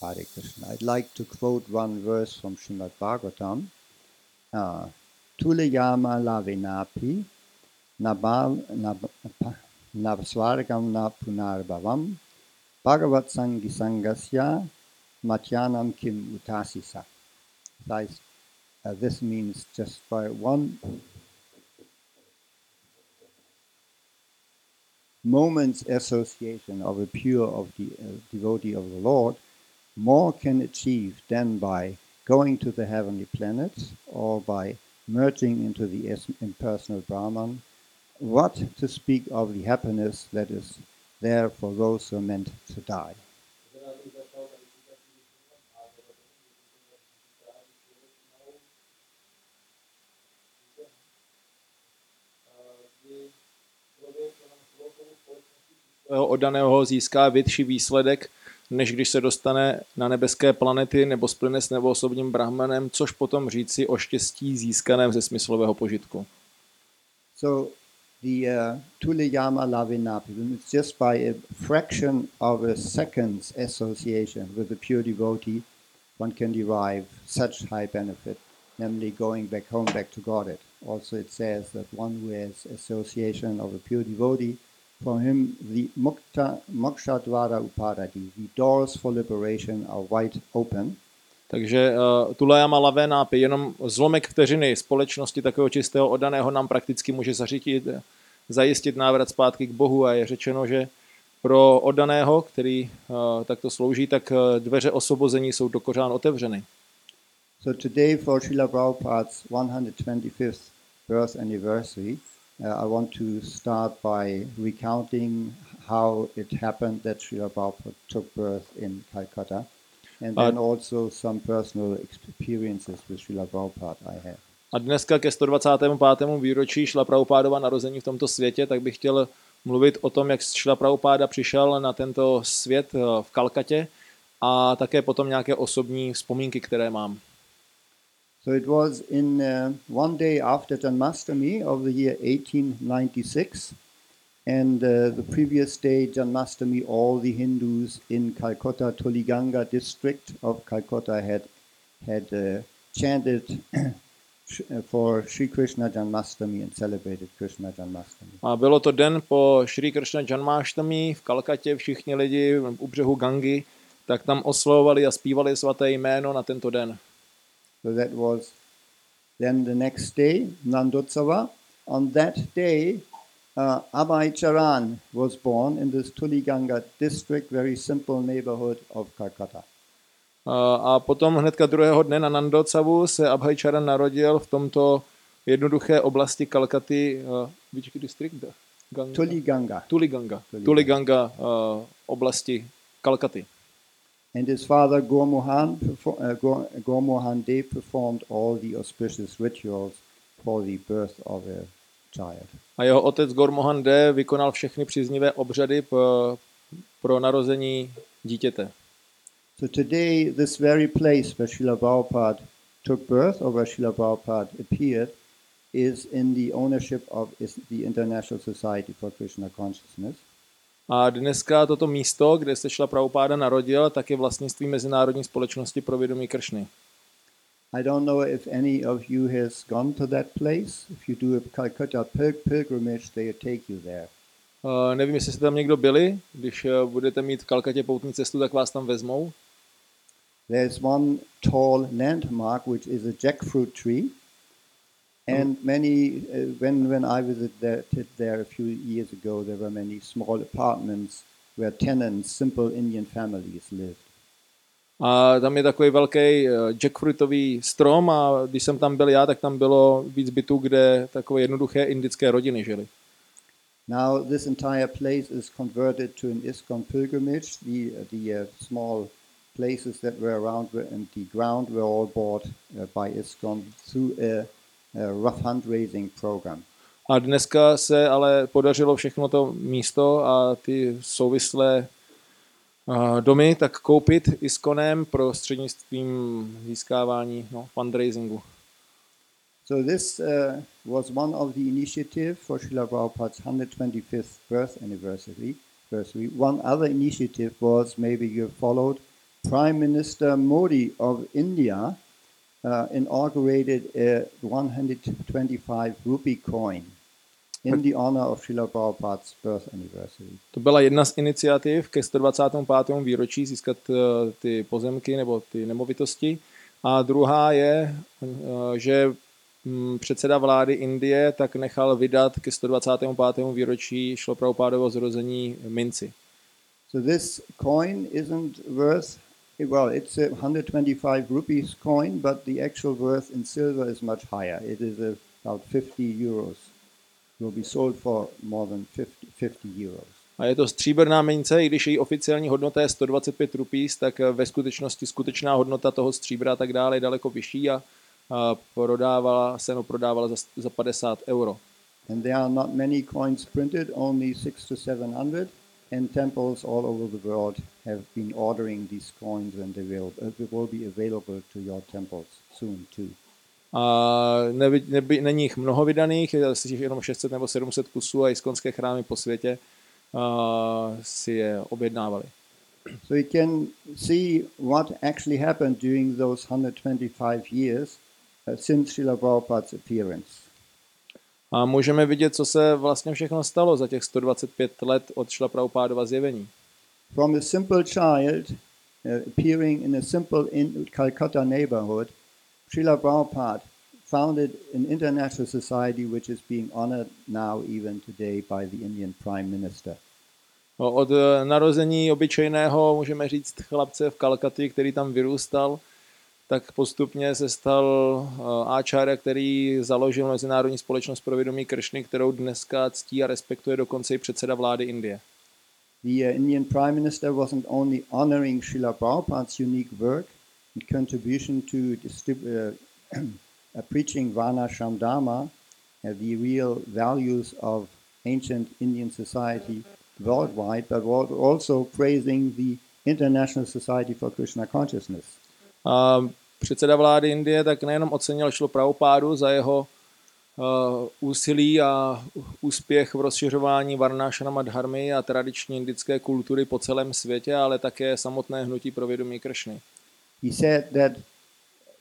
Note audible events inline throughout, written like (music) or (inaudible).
Hare Krishna. I'd like to quote one verse from Srimad Bhagavatam. Uh, Tulayama lavenapi nabal navsvargam na punarbhavam bhagavat sangi sangasya matyanam kim utasisa. Uh, this means just by one moment's association of a pure of the uh, devotee of the Lord, more can achieve than by going to the heavenly planets or by merging into the impersonal Brahman. What to speak of the happiness that is there for those who are meant to die. oddaného získá větší výsledek, než když se dostane na nebeské planety nebo splyne s neboosobním brahmanem, což potom říci o štěstí získaném ze smyslového požitku. So the uh, Tuliyama Lavinapi, it's just by a fraction of a second's association with a pure devotee, one can derive such high benefit, namely going back home, back to Godhead. Also it says that one who has association of a pure devotee For him, the mukta, moksha dvara upadati, the doors for liberation are wide open. Takže uh, Tulajama Lavenápy, jenom zlomek vteřiny společnosti takového čistého oddaného nám prakticky může zařítit, zajistit návrat zpátky k Bohu a je řečeno, že pro oddaného, který uh, takto slouží, tak uh, dveře osvobození jsou do kořán otevřeny. So today for Srila Prabhupada's 125th birth anniversary, Uh, I want to start by recounting how it happened that Srila Prabhupada took birth in Calcutta, and then also some personal experiences with Srila Prabhupada I have. A dneska ke 125. výročí Šla Prabhupádova narození v tomto světě, tak bych chtěl mluvit o tom, jak Šla Prabhupáda přišel na tento svět uh, v Kalkatě a také potom nějaké osobní vzpomínky, které mám. So it was in uh, one day after Janmastami of the year 1896, and uh, the previous day, Janmastami, all the Hindus in Calcutta, Toliganga district of Calcutta had had uh, chanted (clears throat) for Sri Krishna Janmastami and celebrated Krishna Janmastami. A bylo to den po Sri Krishna Janmastami v Kalkatě, všichni lidi u břehu Gangy, tak tam oslovovali a zpívali svaté jméno na tento den. So that was then the next day, Nandotsava. On that day, uh, Abhay Charan was born in this Tuliganga district, very simple neighborhood of Calcutta. A potom hnedka druhého dne na Nandocavu se Abhay Charan narodil v tomto jednoduché oblasti Kalkaty, uh, which district? Ganga? Tuliganga. Tuliganga. Tuliganga, Tuliganga uh, oblasti Kalkaty. And his father Gormohan, uh, Gormohan De performed all the auspicious rituals for the birth of a child. A jeho otec Gormohan De vykonal všechny příznivé obřady pro, pro narození dítěte. So today this very place where Srila Prabhupada took birth or where Srila Prabhupada appeared is in the ownership of the International Society for Krishna Consciousness. A dneska toto místo, kde se šla Prabhupáda narodil, tak je vlastnictví Mezinárodní společnosti pro vědomí Kršny. I don't know if any of you has gone to that place. If you do a Calcutta pilgrimage, they take you there. Uh, nevím, jestli jste tam někdo byli. Když uh, budete mít v Kalkatě poutní cestu, tak vás tam vezmou. There's one tall landmark, which is a jackfruit tree. And many, uh, when, when I visited there, a few years ago, there were many small apartments where tenants, simple Indian families lived. A tam je takový velký uh, jackfruitový strom a když jsem tam byl já, tak tam bylo víc bytů, kde takové jednoduché indické rodiny žily. Now this entire place is converted to an ISKCON pilgrimage. The, the uh, small places that were around and the ground were all bought uh, by ISKCON through a rough fundraising program. A dneska se ale podařilo všechno to místo a ty souvislé domy tak koupit i s konem prostřednictvím získávání no, fundraisingu. So this uh, was one of the initiative for Srila Prabhupada's 125th birth anniversary. One other initiative was, maybe you followed, Prime Minister Modi of India uh, inaugurated a 125 rupee coin in the honor of Srila Prabhupada's birth anniversary. To byla jedna z iniciativ ke 125. výročí získat eh, ty pozemky nebo ty nemovitosti. A druhá je, eh, že mm, předseda vlády Indie tak nechal vydat ke 125. výročí šlo Prabhupádovo zrození minci. So this coin isn't worth well, it's a 125 rupees coin, but the actual worth in silver is much higher. It is about 50 euros. Will be sold for more than 50, 50 euros. A je to stříbrná mince, i když její oficiální hodnota je 125 rupees, tak ve skutečnosti skutečná hodnota toho stříbra a tak dále je daleko vyšší a, a prodávala se, no prodávala za, za 50 euro. And there are not many coins printed, only 6 to 700, and temples all over the world have been ordering these coins and they will, uh, they will be available to your temples soon too. A neby, neby, není jich mnoho vydaných, je asi jenom 600 nebo 700 kusů a iskonské chrámy po světě a, si je objednávali. So you can see what actually happened during those 125 years uh, since Srila Prabhupada's appearance. A můžeme vidět, co se vlastně všechno stalo za těch 125 let od Šla Prabhupádova zjevení. From a simple child uh, appearing in a simple in Calcutta neighborhood, Srila Prabhupada founded an international society which is being honored now even today by the Indian Prime Minister. No, Od eh, narození obyčejného, můžeme říct, chlapce v Kalkati, který tam vyrůstal, tak postupně se stal eh, áčára, který založil Mezinárodní společnost pro vědomí Kršny, kterou dneska ctí a respektuje dokonce i předseda vlády Indie. The uh, Indian Prime Minister wasn't only honoring Srila Prabhupada's unique work and contribution to uh, (clears throat) uh, preaching Varnashram Dharma, uh, the real values of ancient Indian society worldwide, but also praising the International Society for Krishna Consciousness. A předseda vlády Indie tak nejenom ocenil Šlo Prabhupádu za jeho úsilí a úspěch v rozšiřování Varnášanama dharmy a tradiční indické kultury po celém světě, ale také samotné hnutí pro vědomí Kršny. He said that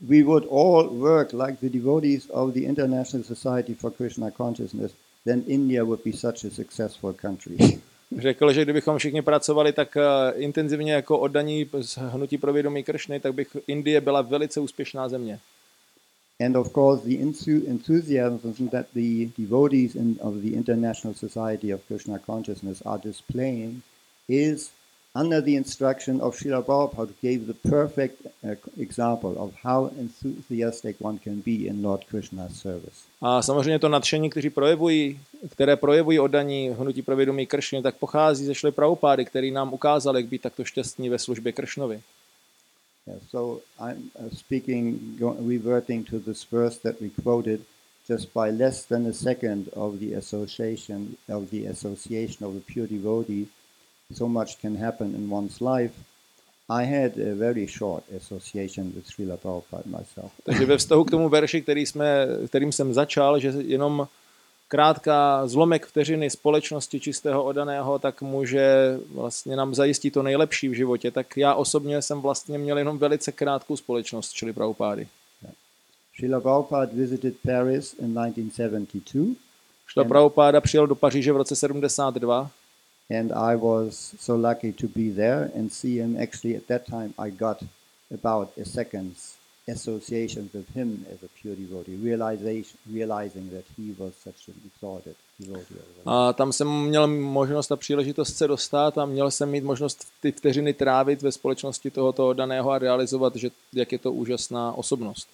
we would all work like the devotees of the International Society for Krishna Consciousness, then India would be such a successful country. (laughs) Řekl, že kdybychom všichni pracovali tak uh, intenzivně jako oddaní z hnutí pro vědomí Kršny, tak bych Indie byla velice úspěšná země. And of course, the enthusiasm that the devotees in, of the International Society of Krishna Consciousness are displaying is under the instruction of Srila Prabhupada, gave the perfect uh, example of how enthusiastic one can be in Lord Krishna's service. A samozřejmě to nadšení, kteří projevují, které projevují oddaní hnutí pro vědomí Kršny, tak pochází ze šly Prabhupády, který nám ukázal, jak být takto šťastní ve službě Kršnovi. Yeah, so I'm uh, speaking, go, reverting to this verse that we quoted, just by less than a second of the association of the association of a pure devotee, so much can happen in one's life. I had a very short association with Srila Prabhupada myself. Takže ve vztahu k tomu verši, který jsme, kterým jsem začal, že jenom krátká zlomek vteřiny společnosti čistého odaného, tak může vlastně nám zajistit to nejlepší v životě. Tak já osobně jsem vlastně měl jenom velice krátkou společnost, čili Prabhupády. Srila Prabhupada visited Paris in 1972, Šla přijel do Paříže v roce 72 and I was so lucky to be there and see him. Actually, at that time, I got about a second's association with him as a pure devotee, realization, realizing that he was such an exalted devotee. a tam jsem měl možnost a příležitost se dostat a měl jsem mít možnost ty vteřiny trávit ve společnosti tohoto oddaného a realizovat, že jak je to úžasná osobnost.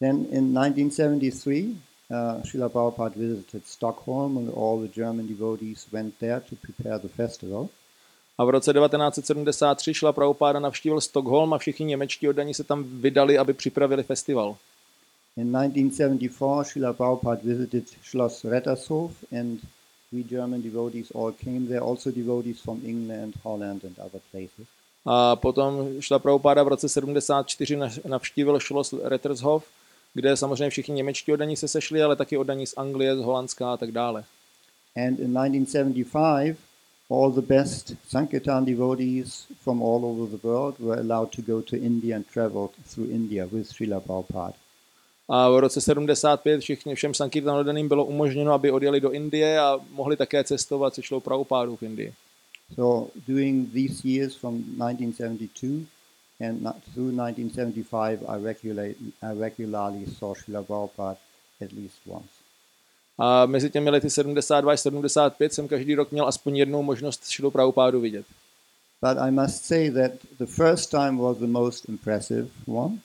Then in 1973, uh, Srila Prabhupada visited Stockholm and all the German devotees went there to prepare the festival. A v roce 1973 šla Prabhupáda navštívil Stockholm a všichni němečtí oddaní se tam vydali, aby připravili festival. In 1974, Srila Prabhupada visited Schloss Rettershof and we German devotees all came there, also devotees from England, Holland and other places. A potom šla Prabhupáda v roce 74 nav- navštívil Schloss Rettershof, kde samozřejmě všichni němečtí oddaní se sešli, ale taky oddaní z Anglie, z Holandska a tak dále. And in 1975, all the best Sankirtan devotees from all over the world were allowed to go to India and travel through India with Srila Prabhupada. A v roce 75 všichni, všem Sankirtan oddaným bylo umožněno, aby odjeli do Indie a mohli také cestovat se šlou Prabhupádu v Indii. So during these years from 1972 and through 1975, I, regulate, I regularly saw Srila Prabhupada at least once. A mezi těmi lety 72 až 75 jsem každý rok měl aspoň jednou možnost šlu Prabhupádu vidět. But I must say that the first time was the most impressive one,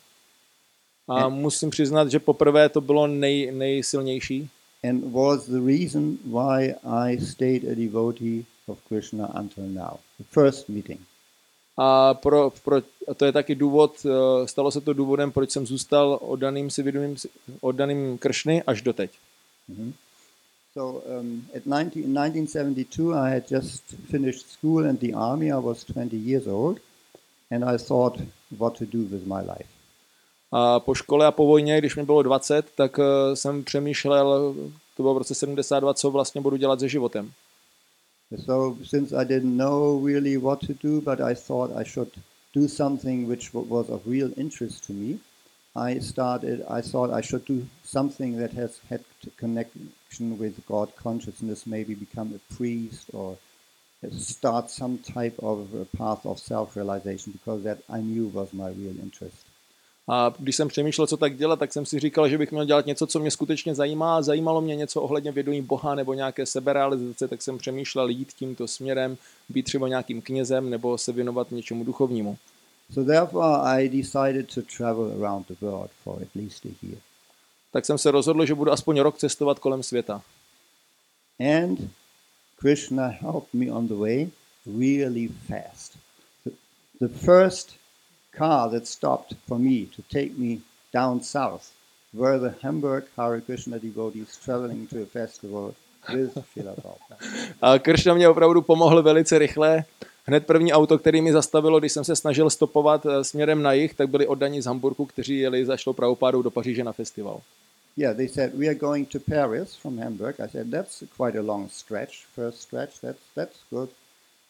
A musím přiznat, že poprvé to bylo nej, nejsilnější. and was the reason why I stayed a devotee of Krishna until now. The first meeting. A, pro, pro, a to je taky důvod, eh, stalo se to důvodem, proč jsem zůstal oddaným si vědomým, oddaným Kršny až doteď. So um, at 19, in 1972, I had just finished school and the army. I was 20 years old, and I thought what to do with my life. A po škole a po vojně, když mi bylo 20, tak eh, jsem přemýšlel, to bylo v roce 72, co vlastně budu dělat se životem. So since I didn't know really what to do, but I thought I should do something which was of real interest to me, I started. I thought I should do something that has had connection with God consciousness, maybe become a priest or start some type of a path of self-realization, because that I knew was my real interest. A když jsem přemýšlel, co tak dělat, tak jsem si říkal, že bych měl dělat něco, co mě skutečně zajímá. Zajímalo mě něco ohledně vědomí Boha nebo nějaké seberealizace, tak jsem přemýšlel jít tímto směrem, být třeba nějakým knězem nebo se věnovat něčemu duchovnímu. So therefore, I decided to travel around the world for at least a year. Tak jsem se rozhodl, že budu aspoň rok cestovat kolem světa. And Krishna helped me on the way really fast. The, first car that stopped for me to take me down south were the Hamburg Hare Krishna devotees traveling to a festival with Srila Prabhupada. A Kršna mě opravdu pomohl velice rychle. Hned první auto, který mi zastavilo, když jsem se snažil stopovat eh, směrem na jih, tak byli oddaní z Hamburgu, kteří jeli za šlou Prabhupádou do Paříže na festival. Yeah, they said we are going to Paris from Hamburg. I said that's quite a long stretch. First stretch, that's that's good.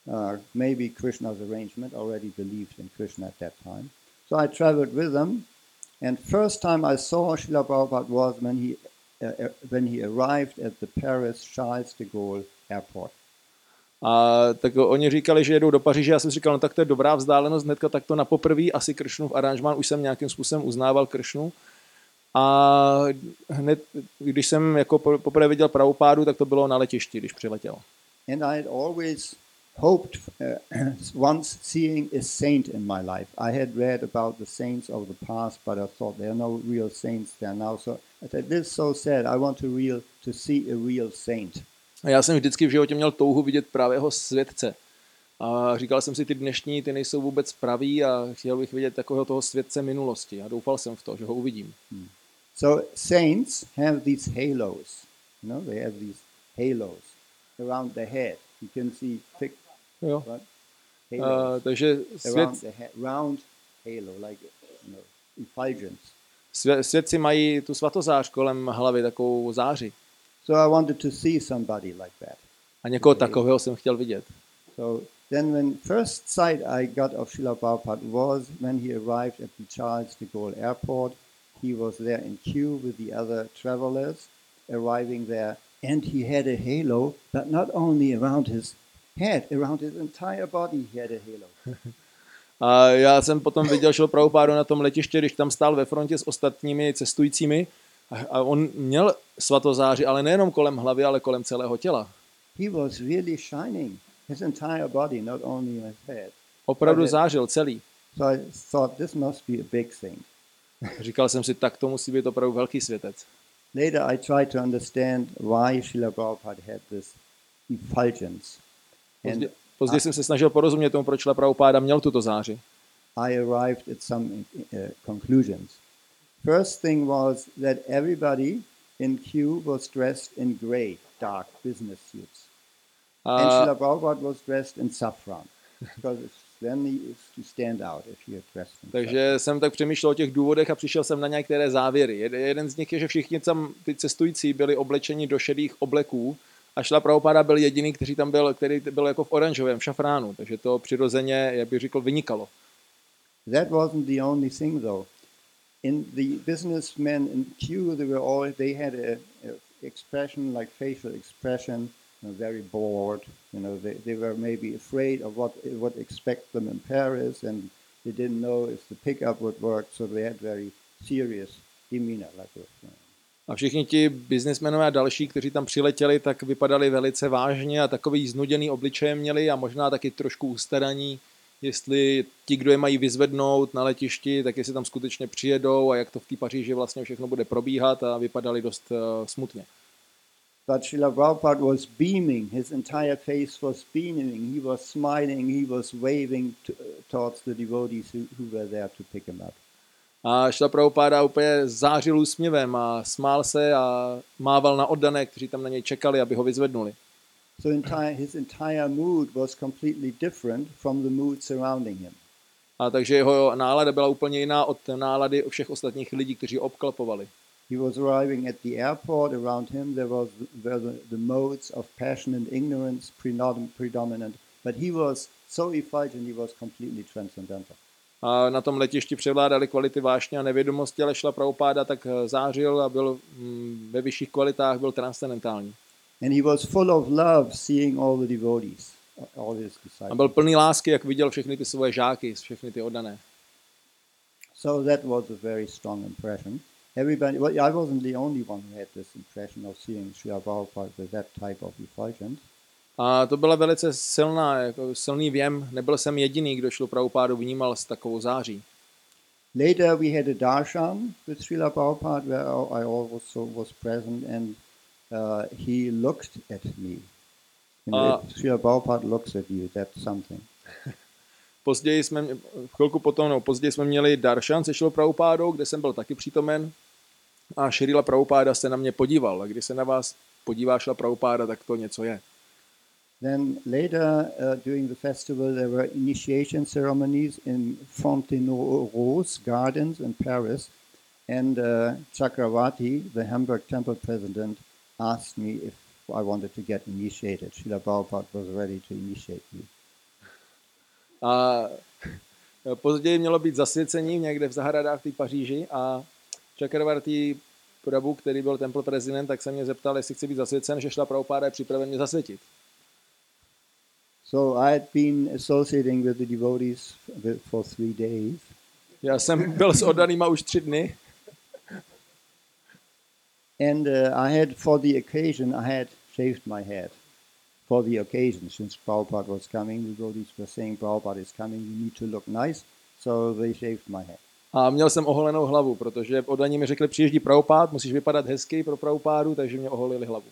Uh, maybe Krishna's arrangement already believed in Krishna at that time. So I traveled with them, and first time I saw Srila Prabhupada was when he uh, uh, when he arrived at the Paris Charles de Gaulle airport. A tak oni říkali, že jedou do Paříže, já jsem říkal, no tak to je dobrá vzdálenost, hnedka tak to na poprvé asi Kršnu v aranžmán, už jsem nějakým způsobem uznával Kršnu. A hned, když jsem jako po- poprvé viděl Prabhupádu, tak to bylo na letišti, když přiletěl. And I had always hoped uh, (clears throat) once seeing a saint in my life. I had read about the saints of the past, but I thought there are no real saints there now. So I said, "This is so sad. I want to real to see a real saint." A já jsem vždycky v životě měl touhu vidět pravého světce. A říkal jsem si, ty dnešní, ty nejsou vůbec praví a chtěl bych vidět takového toho světce minulosti. A doufal jsem v to, že ho uvidím. So saints have these halos. You know, they have these halos around the head. You can see thick, Jo. what? Uh, Halos takže svět, around the head, round halo, like you know, effulgence. svě, světci mají tu svatozář kolem hlavy, takovou záři. So I wanted to see somebody like that. A někoho takového jsem chtěl vidět. So then, when first sight I got of Srila Prabhupada was when he arrived at the Charles de Gaulle airport. He was there in queue with the other travelers arriving there, and he had a halo, but not only around his head, around his entire body he had a halo. (laughs) A já jsem potom viděl šel Prabhupádu na tom letiště, když tam stál ve frontě s ostatními cestujícími a, on měl svatozáři, ale nejenom kolem hlavy, ale kolem celého těla. he was really shining, his entire body, not only his head. Opravdu zářil celý. So I thought this must be a big thing. Říkal jsem si, tak to musí být opravdu velký světec. Later, I tried to understand why Srila Prabhupada had this effulgence. Později, později jsem se snažil porozumět tomu, proč Prabhupáda měl tuto záři. I arrived at some uh, conclusions. First thing was that everybody in queue was dressed in gray, dark business suits. And A, Srila Prabhupada was dressed in saffron because then to stand out if you're dressed in saffron. takže jsem tak přemýšlel o těch důvodech a přišel jsem na některé závěry. Jed- Jeden z nich je, že všichni tam ty cestující byli oblečeni do šedých obleků A Šla Prabhupada byl jediný, který tam byl, který byl jako v oranžovém, šafránu, takže to přirozeně, jak bych řekl, vynikalo. That wasn't the only thing, though. In the businessmen in queue, they were all they had a, a expression like facial expression, you know, very bored. You know, they, they were maybe afraid of what what expect them in Paris, and they didn't know if the pickup would work, so they had very serious demeanor, like this. You know. A všichni ti biznismenové a další, kteří tam přiletěli, tak vypadali velice vážně a takový znuděný obličeje měli a možná taky trošku ustaraní, jestli ti, kdo je mají vyzvednout na letišti, tak jestli tam skutečně přijedou a jak to v té Paříži vlastně všechno bude probíhat a vypadali dost uh, smutně. But Srila Prabhupada was beaming, his entire face was beaming, he was smiling, he was waving to, towards the devotees who, who were there to pick him up. A Šla Prabhupada úplně zářil úsměvem a smál se a mával na oddané, kteří tam na něj čekali, aby ho vyzvednuli. So entire, his entire mood was completely different from the mood surrounding him. A takže jeho nálada byla úplně jiná od nálady všech ostatních lidí, kteří obklopovali. He was arriving at the airport. Around him, there was were the, the modes of passion and ignorance predom- predominant. But he was so effulgent, he was completely transcendental. A na tom letišti převládaly kvality vášně a nevědomosti, ale šla Prabhupada tak eh, zářil a byl mm, ve vyšších kvalitách, byl transcendentální. And he was full of love, seeing all the devotees, all his A disciples. byl plný lásky, jak viděl všechny ty svoje žáky, všechny ty oddané. So that was a very strong impression. Everybody, well, I wasn't the only one who had this impression of seeing Srila Prabhupada with that type of effulgence. A to byla velice silná, jako silný věm. Nebyl jsem jediný, kdo šlo Prabhupádu vnímal s takovou září. Later, we had a darshan with Srila Prabhupada where I also was present, and uh, he looked at me. If Srila Prabhupada looks at you, that's something. (laughs) Později jsme, v chvilku potom, no, později jsme měli darshan se šlo Prabhupádou, kde jsem byl taky přítomen. A Šrila Prabhupáda se na mě podíval. A když se na vás podívá Šla Prabhupáda, tak to něco je. Then later, uh, during the festival, there were initiation ceremonies in Fontenay-aux Gardens in Paris, and uh, Chakravarti, the Hamburg temple president, asked me if I wanted to get initiated. Srila Prabhupada was ready to initiate me. A později mělo být zasvěcení někde v zahradách té Paříži a Chakravarti Prabhu, který byl temple prezident, tak se mě zeptal, jestli chci být zasvěcen, že šla Prabhupáda je připraven mě zasvětit. So I had been associating with the devotees for three days, Já jsem byl s oddanýma už tři dny and uh, I had, for the occasion, I had shaved my head. For the occasion, since Prabhupada was coming, the devotees were saying, Prabhupada is coming, you need to look nice, so they shaved my head. a měl jsem oholenou hlavu, protože oddaní mi řekli, přijíždí Prabhupád, musíš vypadat hezky pro Prabhupádu, takže mě oholili hlavu.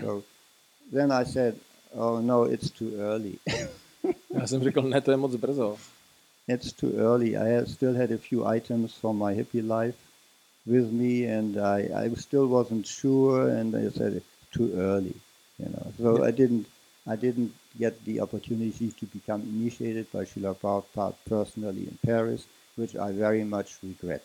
So then I said, oh no, it's too early. (laughs) Já jsem řekl, ne, to je moc brzo. it's too early. I still had a few items from my hippie life with me, and I, I still wasn't sure, and I said too early, you know. So I didn't I didn't get the opportunity to become initiated by Srila Prabhupada personally in Paris, which I very much regret.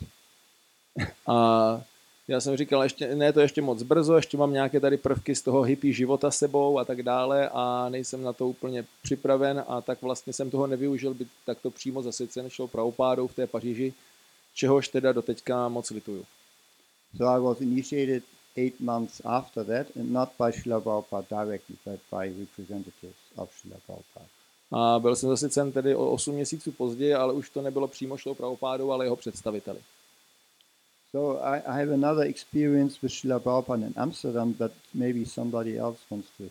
(laughs) A já jsem říkal, ještě, ne, to je ještě moc brzo, ještě mám nějaké tady prvky z toho hippie života sebou a tak dále a nejsem na to úplně připraven a tak vlastně jsem toho nevyužil, by takto přímo zasvěcen šel Prabhupádou v té Paříži, čehož teda doteďka moc lituju. So I was initiated eight months after that, and not by Srila Prabhupada directly, but by representatives of Srila Prabhupada. A byl jsem zasvěcen tedy o 8 měsíců později, ale už to nebylo přímo šlo Prabhupádou, ale jeho představiteli. So I, I have another experience with Srila Prabhupada in Amsterdam, but maybe somebody else wants to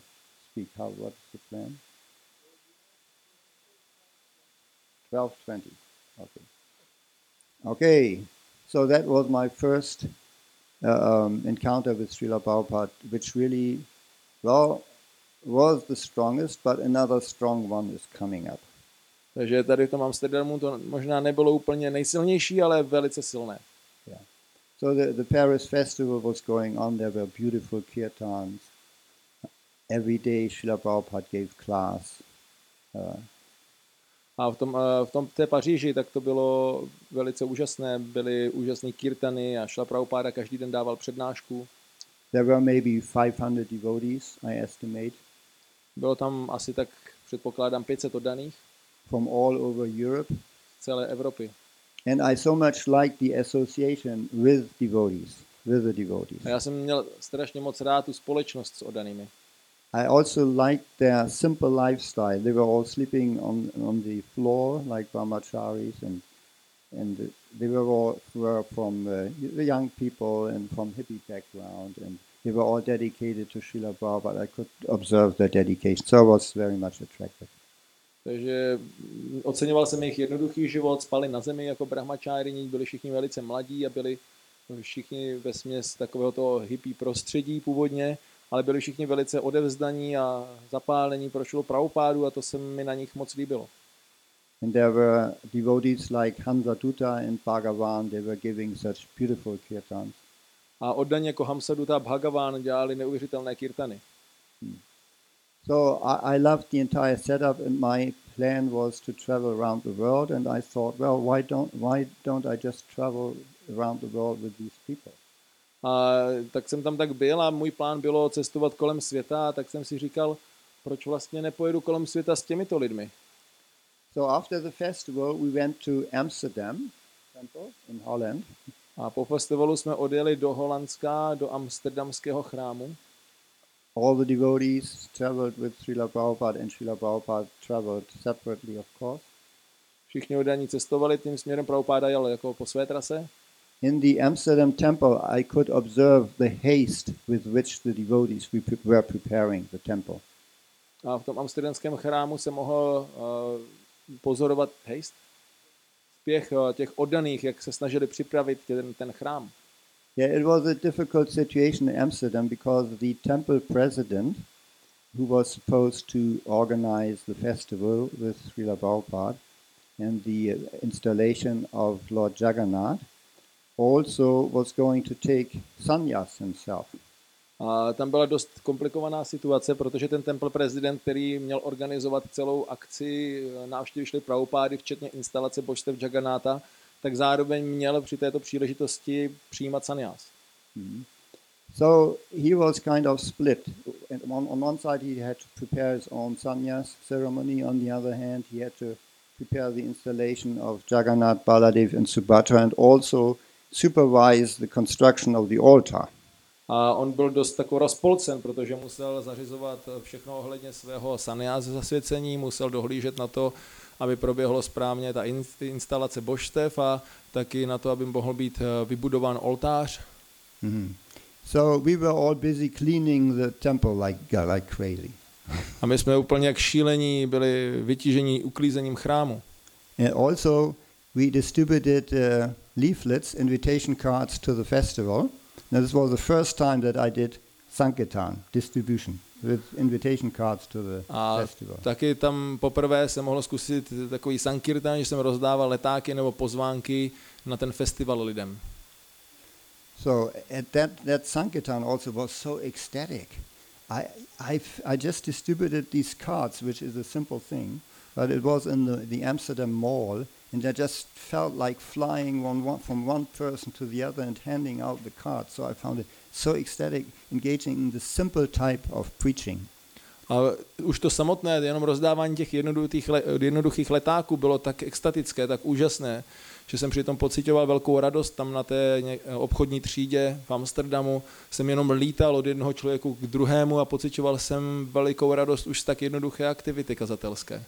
speak. How? What's the plan? Twelve twenty. Okay. Okay. So that was my first uh, um, encounter with Srila Prabhupada, which really, well, was the strongest, but another strong one is coming up. Takže tady v tom Amsterdamu to možná nebylo úplně nejsilnější, ale velice silné. Yeah. So the, the Paris festival was going on. There were beautiful kirtans. Every day Srila Prabhupada gave class. Uh, A v tom, eh, v tom té Paříži tak to bylo velice úžasné. Byly úžasné kirtany a šla Prabhupáda každý den dával přednášku. There were maybe 500 devotees, I estimate, Bylo tam asi tak, předpokládám, 500 oddaných from all over Europe. z celé Evropy. And I so much liked the association with devotees, with the devotees. A já jsem měl strašně moc rád tu společnost s oddanými. I also liked their simple lifestyle. They were all sleeping on, on the floor like brahmacharis, and and they were all were from uh, the young people and from hippie background, and they were all dedicated to Srila Prabhupada. I could observe their dedication, so I was very much attracted. Takže mm, oceňoval jsem jejich jednoduchý život, spali na zemi jako brahmačáriní, byli všichni velice mladí a byli všichni ve směs takového toho hippie prostředí původně, ale byli všichni velice odevzdaní a zapálení pro Šilu Prabhupádu a to se mi na nich moc líbilo. And there were devotees like Hansa Dutta and Bhagavan. They were giving such beautiful kirtans. A oddaně jako Hamsaduta a Bhagavan dělali neuvěřitelné kirtany. So I, I loved the entire setup, and my plan was to travel around the world. And I thought, well, why don't why don't I just travel around the world with these people? A tak jsem tam tak byl a můj plán bylo cestovat kolem světa, a tak jsem si říkal, proč vlastně nepojedu kolem světa s těmito lidmi. So after the festival, we went to Amsterdam temple in Holland, A po festivalu jsme odjeli do Holandska, do amsterdamského chrámu. all the devotees traveled with Srila Prabhupada, and Srila Prabhupada traveled separately, of course. Všichni oddaní cestovali tím směrem, Prabhupáda jel jako po své trase. In the Amsterdam temple, I could observe the haste with which the devotees were preparing the temple. A v tom amsterdamském chrámu se mohl uh, pozorovat hejst, spěch uh, těch oddaných, jak se snažili připravit ten, ten chrám. Yeah, it was a difficult situation in Amsterdam because the temple president, who was supposed to organize the festival with Srila Prabhupada and the uh, installation of Lord Jagannath, also was going to take sannyas himself. A tam byla dost komplikovaná situace, protože ten temple prezident, který měl organizovat celou akci eh, návštěvy šly Prabhupády, včetně instalace božstev Jagannáta, tak zároveň měl při této příležitosti přijímat sanyas. So he was kind of split. On, on one side, he had to prepare his own sannyas ceremony. On the other hand, he had to prepare the installation of Jagannath, Baladev, and Subhadra, and also supervise the construction of the altar. A on byl dost takový rozpolcen, protože musel zařizovat všechno ohledně svého sanyas zasvěcení, musel dohlížet na to, aby proběhlo správně ta in- instalace božstev a taky na to, aby mohl být eh, vybudován oltář. So we were all busy cleaning the temple like, like crazy. A my jsme úplně jak šílení byli vytížení uklízením chrámu. And also, we distributed uh, leaflets, invitation cards to the festival. Now, this was the first time that I did Sankirtan distribution with invitation cards to the A festival. taky tam poprvé jsem mohl zkusit takový sankirtan, že jsem rozdával letáky nebo pozvánky na ten festival lidem. So at that, that Sankirtan also was so ecstatic. I I I just distributed these cards, which is a simple thing, but it was in the, the Amsterdam Mall, and I just felt like flying one, one, from one person to the other and handing out the cards. So I found it so ecstatic, engaging in the simple type of preaching. A už to samotné, jenom rozdávání těch jednoduchých, le- jednoduchých letáků bylo tak extatické, tak úžasné, že jsem přitom pocitoval velkou radost tam na té obchodní třídě v Amsterdamu. Jsem jenom lítal od jednoho člověku k druhému a pocitoval jsem velikou radost už z tak jednoduché aktivity kazatelské.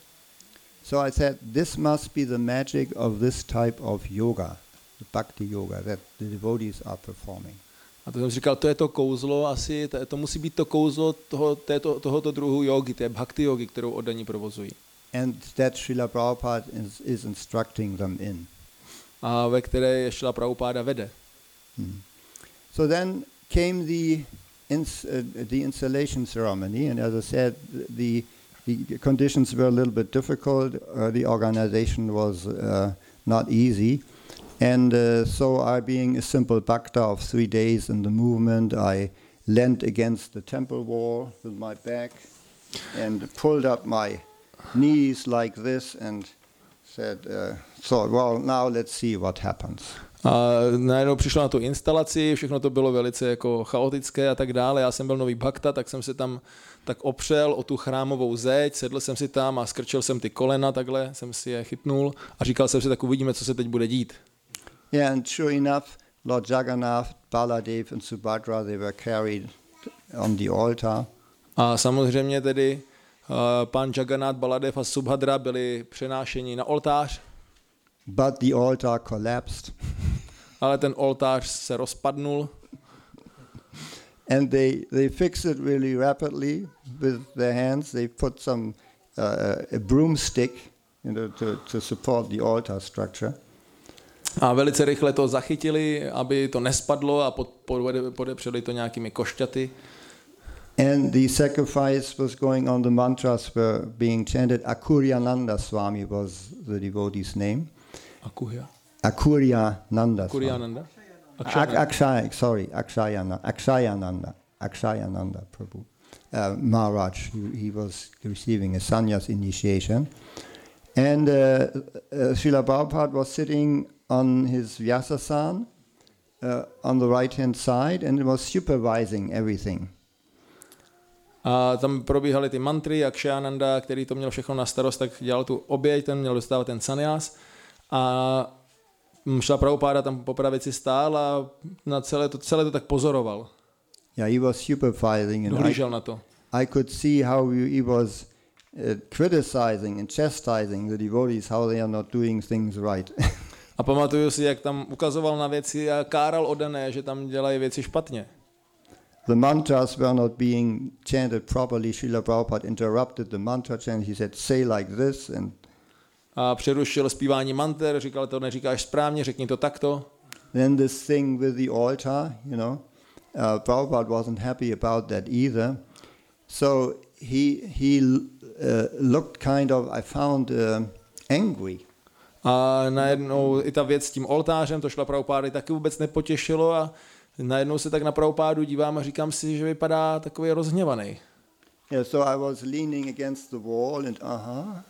So I said, this must be the magic of this type of yoga, the bhakti yoga that the devotees are performing. A to jsem říkal, to je to kouzlo asi, to, to musí být to kouzlo toho, této, tohoto druhu jogy, té bhakti jogy, kterou oddaní provozují. And that Srila Prabhupada is, is instructing them in. A ve které je šla Prabhupáda vede. So then came the, ins, uh, the installation ceremony, and as I said, the, the conditions were a little bit difficult. Uh, the organization was uh, not easy. And uh, so, I, being a simple bhakta of three days in the movement, I leant against the temple wall with my back and pulled up my knees like this and said, uh, thought, well, now let's see what happens. A najednou přišlo na tu instalaci, všechno to bylo velice jako chaotické a tak dále. Já jsem byl nový bhakta, tak jsem se tam tak opřel o tu chrámovou zeď, sedl jsem si tam a skrčil jsem ty kolena, takhle jsem si je chytnul a říkal jsem si, tak uvidíme, co se teď bude dít. Yeah, and sure enough, Lord Jagannath, Baladev, and Subhadra, they were carried on the altar. A samozřejmě tedy pan Jagannath, Baladev a Subhadra byli přenášeni na oltář, But the altar collapsed, ale ten oltář se rozpadnul and they, they fixed it really rapidly with their hands. They put some uh, a broomstick you know, to, to support the altar structure. a velice rychle to zachytili, aby to nespadlo a pod, pod, podepřeli to nějakými košťaty. And the sacrifice was going on, the mantras were being chanted. Akuryananda Swami was the devotee's name. A kuhja? Akuryananda Swami. Kuryananda? Ak- Akshay, sorry, Akshayana, Akshayananda, Akshayananda Prabhu. Uh, Maharaj, he, he was receiving a sannyas initiation. And uh, uh, Srila Prabhupada was sitting on his Vyasasan uh, on the right hand side and was supervising everything. A tam probíhaly ty mantry a Kshayananda, který to měl všechno na starost, tak dělal tu oběť, ten měl dostávat ten sanyas. A šla Prabhupáda tam po pravici stál a na celé to, celé to tak pozoroval. Yeah, he was supervising, and I, na to. I could see how he he was uh, criticizing and chastising the devotees, how they are not doing things right. (laughs) A pamatuju si, jak tam ukazoval na věci a káral odané, že tam dělají věci špatně. The mantras were not being chanted properly. Srila Prabhupada interrupted the mantra chant. He said, say like this. And, A přerušil zpívání manter, říkal, to neříkáš správně, řekni to takto. then this thing with the altar, you know, uh, Prabhupada wasn't happy about that either. So he, he uh, looked kind of, I found, uh, angry. A najednou i ta věc s tím oltářem, to šla Prabhupády taky vůbec nepotěšilo a najednou se tak na Prabhupádu dívám a říkám si, že vypadá takový rozhněvaný. Yeah, so I was leaning against the wall and, uh-huh,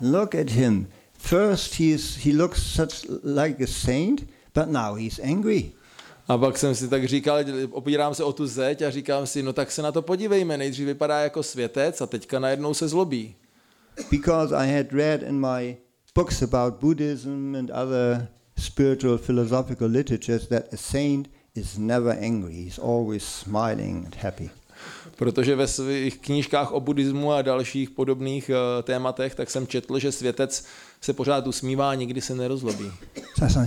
look at him. First he's, he looks such like a saint, but now he's angry. A pak jsem si tak říkal, opírám se o tu zeď a říkám si, no tak se na to podívejme, nejdřív vypadá jako světec a teďka najednou se zlobí. because I had read in my books about Buddhism and other spiritual philosophical literatures that a saint is never angry. He's always smiling and happy. Protože ve svých knížkách o buddhismu a dalších podobných uh, tématech, tak jsem četl, že světec se pořád usmívá a nikdy se nerozlobí. So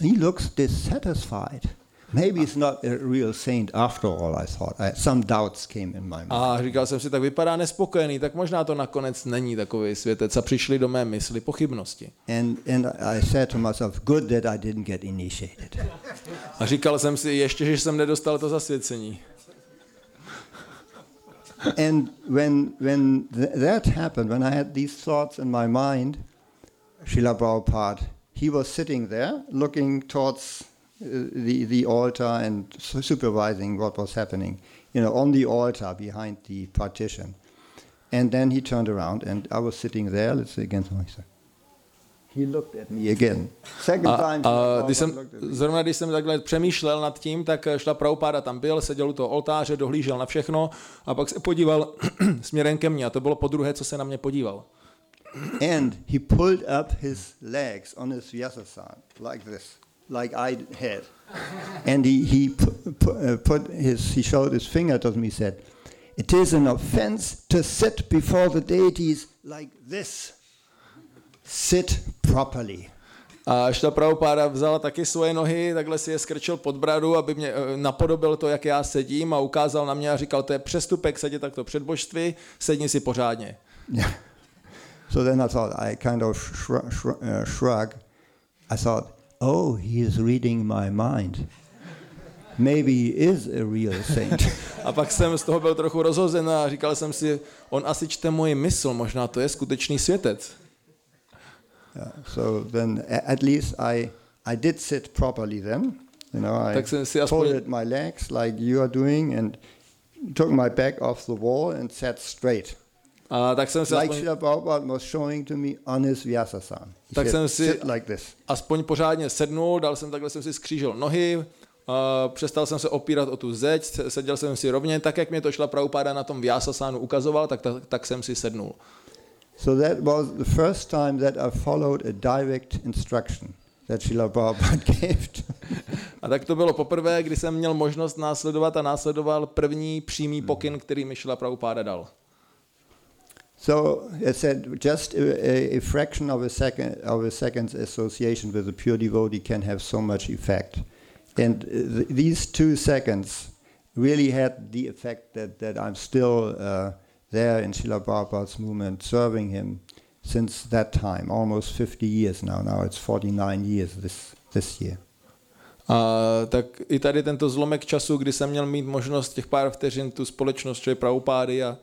he looks dissatisfied. Maybe he's not a real saint after all, I thought. I, some doubts came in my mind. A říkal jsem si, tak vypadá nespokojený, tak možná to nakonec není takový světec. A přišli do mé mysli pochybnosti. And, and I said to myself, good that I didn't get initiated. A říkal jsem si ještě, že jsem nedostal to zasvěcení. and when, when th- that happened, when I had these thoughts in my mind, Srila Prabhupada, he was sitting there looking towards the, the altar and su- supervising what was happening, you know, on the altar behind the partition. And then he turned around and I was sitting there, let's say against my side. He looked at me again. Second A, time. a když jsem, zrovna když jsem takhle přemýšlel nad tím, tak šla Prabhupáda tam byl, seděl u toho oltáře, dohlížel na všechno a pak se podíval (clears throat) směrem ke mně a to bylo po druhé, co se na mě podíval. And he pulled up his legs on his vyasasana like this, like I had. And he, he uh, put his, he showed his finger to me, said, It is an offense to sit before the deities like this. Sit properly. A Šta Prabhupáda vzal taky svoje nohy, takhle si je skrčil pod bradu, aby mě eh, napodobil to, jak já sedím a ukázal na mě a říkal, to je přestupek sedět takto před božství, sedni si pořádně. Yeah. So then I thought, I kind of shrug, shrug, uh, shrug. I thought, oh, he is reading my mind. Maybe he is a real saint. (laughs) A pak jsem z toho byl trochu rozhozen a říkal jsem si, on asi čte moji mysl, možná to je skutečný světec. Yeah, so then at least I, I did sit properly then. You know, I Tak jsem si aspoň- folded my legs like you are doing and took my back off the wall and sat straight. A tak jsem se Like aspoň, Srila Prabhupada was showing to me on his Vyasasana. Tak sit, jsem si like aspoň pořádně sednul, dal jsem takhle jsem si skřížil nohy, uh, přestal jsem se opírat o tu zeď, se- seděl jsem si rovně, tak jak mě to šla Prabhupáda na tom Vyasasánu ukazoval, tak, tak, tak jsem si sednul. So that was the first time that I followed a direct instruction that Srila Prabhupada (laughs) gave. A tak to bylo poprvé, kdy jsem měl možnost následovat a následoval první přímý pokyn, který mi šla Prabhupáda dal. So it said just a, a, fraction of a second of a second's association with a pure devotee can have so much effect, and uh, th- these two seconds really had the effect that, that I'm still uh, there in Srila Prabhupada's movement, serving him since that time, almost 50 years now. Now it's 49 years this this year. A tak i tady tento zlomek času, kdy jsem měl mít možnost těch pár vteřin tu společnost, čo je a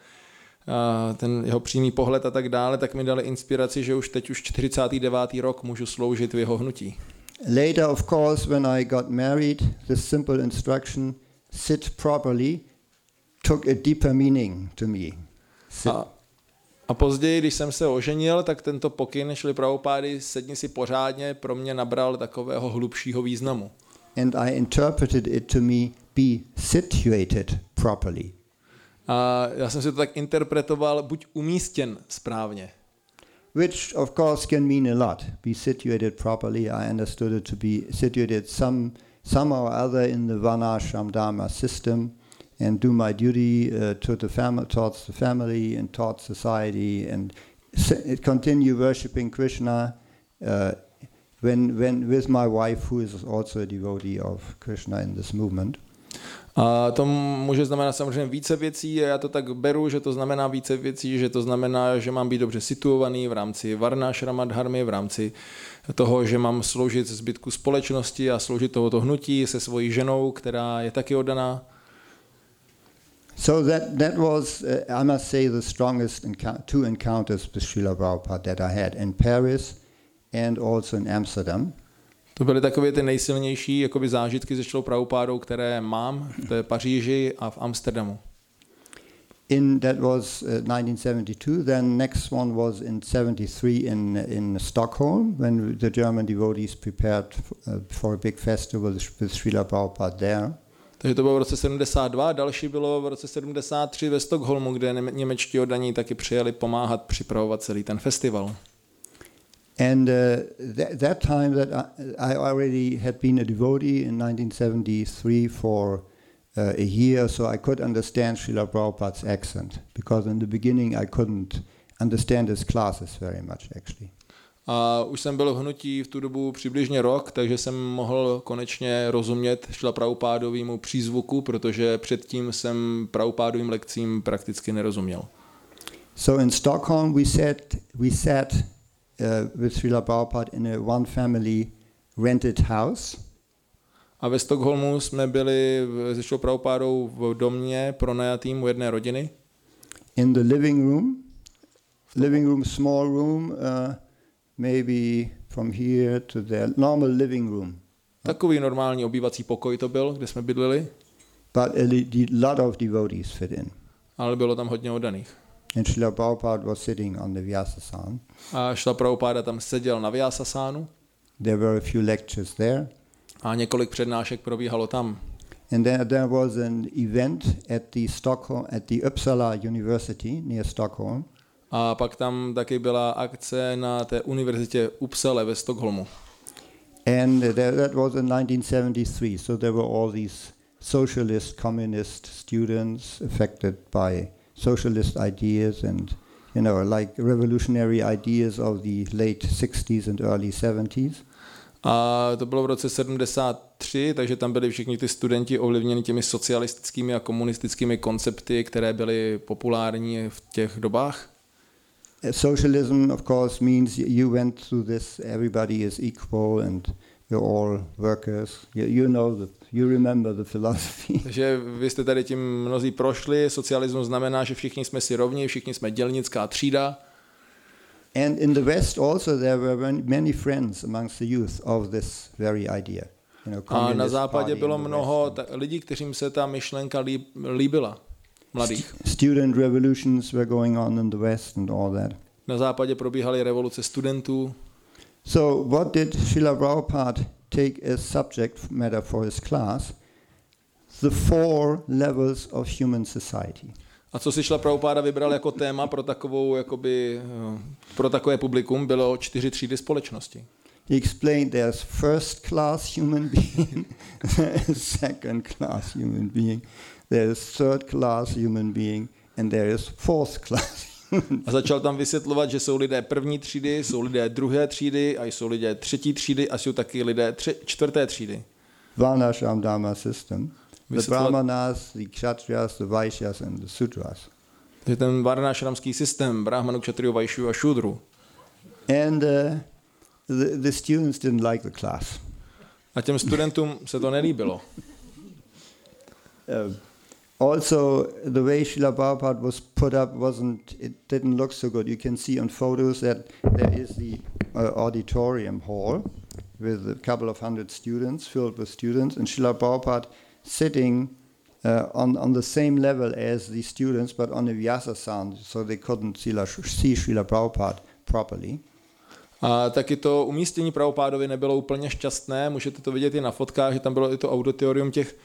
ten jeho přímý pohled a tak dále, tak mi dali inspiraci, že už teď už 49. rok můžu sloužit v jeho hnutí. Later, of course, when I got married, the simple instruction, sit properly, took a deeper meaning to me. Sit. A, a později, když jsem se oženil, tak tento pokyn šli Prabhupády, sedni si pořádně, pro mě nabral takového hlubšího významu. And I interpreted it to me be situated properly. A já jsem si to tak interpretoval, buď umístěn správně. Which, of course, can mean a lot. Be situated properly. I understood it to be situated some, somehow or other in the Varnashram Dharma system and do my duty uh, to the fam- towards the family and towards society and continue worshipping Krishna uh, when, when with my wife, who is also a devotee of Krishna in this movement. A to může znamenat samozřejmě více věcí a já to tak beru, že to znamená více věcí, že to znamená, že mám být dobře situovaný v rámci Varna Shramadharmy, v rámci toho, že mám sloužit zbytku společnosti a sloužit tohoto hnutí se svojí ženou, která je taky oddaná. So that, that was, uh, I must say, the strongest two encounters with Srila Prabhupada that I had in Paris and also in Amsterdam. To byly takové ty nejsilnější jakoby zážitky se Šlou Prabhupádou, které mám v té Paříži a v Amsterdamu. In that was uh, 1972. Then next one was in 73 in in Stockholm when the German devotees prepared f- uh, for a big festival with Srila Prabhupada there. Takže to bylo v roce 72, další bylo v roce 73 ve Stockholmu, kde něme- němečtí oddaní taky přijeli pomáhat připravovat celý ten festival. And uh, that, that time that I, I already had been a devotee in 1973 for uh, a year, so I could understand Srila Prabhupada's accent because in the beginning I couldn't understand his classes very much actually. A už jsem byl v hnutí v tu dobu přibližně rok, takže jsem mohl konečně rozumět Šla Prabhupádovýmu přízvuku, protože předtím jsem Prabhupádovým lekcím prakticky nerozuměl. So in Stockholm we sat, we sat with Srila Prabhupada in a one family rented house. A ve Stockholmu jsme byli se Šlou Prabhupádou v domě pronajatým u jedné rodiny. in the living room. Living room, small room, uh, maybe from here to there, normal living room. Takový normální obývací pokoj to byl, kde jsme bydleli, But a lot of devotees fit in. ale bylo tam hodně oddaných. And Srila Prabhupada was sitting on the Vyasasan. A Šla Prabhupáda tam seděl na Vyasasánu There were a few lectures there. a několik přednášek probíhalo tam. And then there was an event at the Stockholm, at the Uppsala University near Stockholm. A pak tam taky byla akce na té univerzitě Uppsala ve Stockholmu. And that, that was in 1973. So there were all these socialist, communist students affected by socialist ideas and, you know, like revolutionary ideas of the late 60s and early 70s. A to bylo v roce 73, takže tam byli všichni ty studenti ovlivněni těmi socialistickými a komunistickými koncepty, které byly populární v těch dobách. Uh, Socialism, of course, means you went through this, everybody is equal and we're all workers. You, you know, the, you remember the philosophy. (laughs) Takže vy jste tady tím mnozí prošli. Socialismus znamená, že všichni jsme si rovni, všichni jsme dělnická třída. And in the West also there were many friends amongst the youth of this very idea. You know, A na západě bylo mnoho ta- lidí, kterým se ta myšlenka líb, líbila. Mladých. St- student revolutions were going on in the West and all that. Na západě probíhaly revoluce studentů. So, what did Srila Prabhupada take as subject matter for his class? The four levels of human society. A co si šla Prabhupáda vybral jako téma pro takovou, jakoby, eh, pro takové publikum, bylo čtyři třídy společnosti. He explained there's first class human being, (laughs) second class human being, there is third class human being, and there is fourth class (laughs) A začal tam vysvětlovat, že jsou lidé první třídy, jsou lidé druhé třídy a jsou lidé třetí třídy a jsou taky lidé tři, čtvrté třídy. Varnashram Dharma system. The Brahmanas, the Kshatriyas, the Vaishyas, and the Sudras. To je ten varnášramský systém Brahmanu, Kshatriyu, Vaishyu a Šudru. And uh, the, the students didn't like the class. A těm studentům se to nelíbilo. (laughs) Uh, also, the way Srila Prabhupada was put up wasn't, it didn't look so good. You can see on photos that there is the uh, auditorium hall with a couple of hundred students, filled with students, and Srila Prabhupada sitting uh, on, on the same level as the students, but on a vyasa sound, so they couldn't see, La- see Srila Prabhupada properly. A taky to umístění Prabhupádovi nebylo úplně šťastné, můžete to vidět i na fotkách, že tam bylo i to auditorium těch,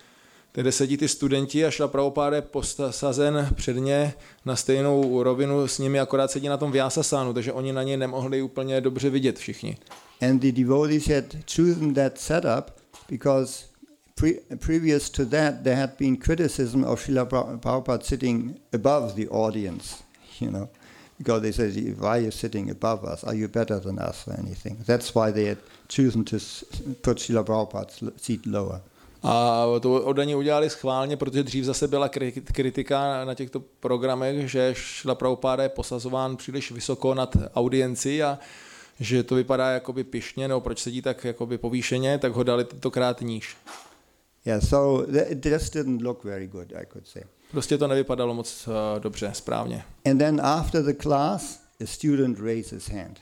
kde sedí ty studenti a šla Prabhupáda je posazen předně na stejnou rovinu s nimi, akorát sedí na tom Vyasasánu, takže oni na něj nemohli úplně dobře vidět všichni. And the devotees had chosen that setup because pre- previous to that there had been criticism of Srila Pra- Prabhupada sitting above the audience, you know, because they said, why are you sitting above us? Are you better than us or anything? That's why they had chosen to put Srila Prabhupada's seat lower. A to oddaní udělali schválně, protože dřív zase byla kri- kritika na těchto programech, že šla Prabhupáda je posazován příliš vysoko nad audienci a že to vypadá jakoby pišně, nebo proč sedí tak jakoby povýšeně, tak ho dali tentokrát níž. Yeah, so it just didn't look very good, I could say. Prostě to nevypadalo moc uh, dobře, správně. And then after the class, a student raised his hand.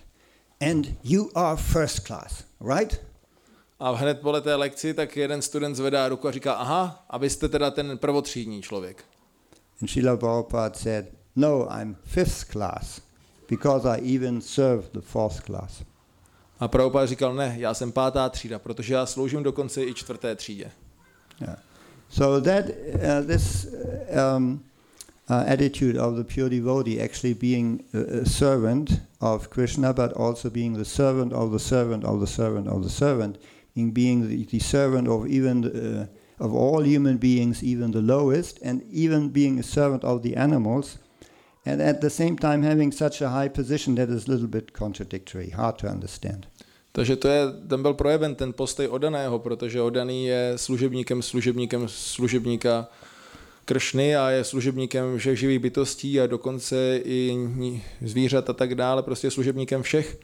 And you are first class, right? A hned po té lekci tak jeden student zvedá ruku a říká, aha, a vy jste teda ten prvotřídní člověk. And Srila Prabhupada said, No, I'm fifth class because I even serve the fourth class. A Prabhupada říkal, ne, já jsem pátá třída, protože já sloužím dokonce i čtvrté třídě. Yeah. So that uh, this uh, um, uh, attitude of the pure devotee actually being a, a servant of Krishna, but also being the servant of the servant of the servant of the servant, being being the, the servant of even the, uh, of all human beings, even the lowest, and even being a servant of the animals, and at the same time having such a high position that is a little bit contradictory, hard to understand. Takže to je, ten byl projeven ten postoj odaného, protože odaný je služebníkem, služebníkem, služebníka Kršny a je služebníkem všech živých bytostí a dokonce i zvířat a tak dále, prostě služebníkem všech.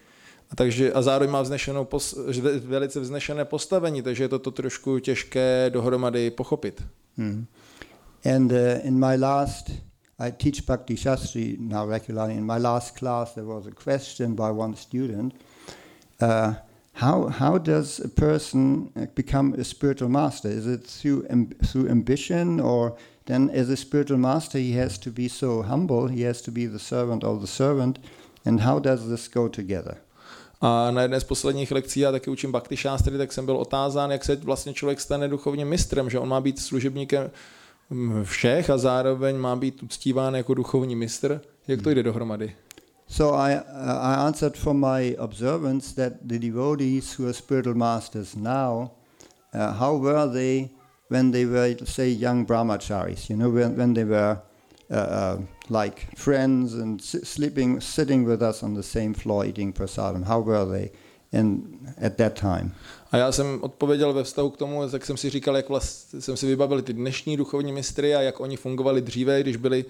A, takže, a zároveň má vznešenou pos, velice vznešené postavení, takže je to, to trošku těžké dohromady pochopit. Mm. And uh, in my last, I teach Bhakti Shastri now regularly. In my last class, there was a question by one student uh, how, how does a person uh, become a spiritual master? Is it through, amb- through ambition, or then as a spiritual master, he has to be so humble, he has to be the servant of the servant? And how does this go together? A na jedné z posledních lekcí, já taky učím Bhakti Shastri, tak jsem byl otázán, jak se vlastně člověk stane duchovním mistrem, že on má být služebníkem všech a zároveň má být uctíván jako duchovní mistr. Jak to jde dohromady? So I, uh, I answered from my observance that the devotees who are spiritual masters now, uh, how were they when they were, say, young brahmacharis? You know, when, when they were like friends and sleeping, sitting with us on the same floor eating prasadam. How were they in, at that time? A já jsem odpověděl ve vztahu k tomu, tak jsem si říkal, jak vlastně jsem si vybavil ty dnešní duchovní mistry a jak oni fungovali dříve, když byli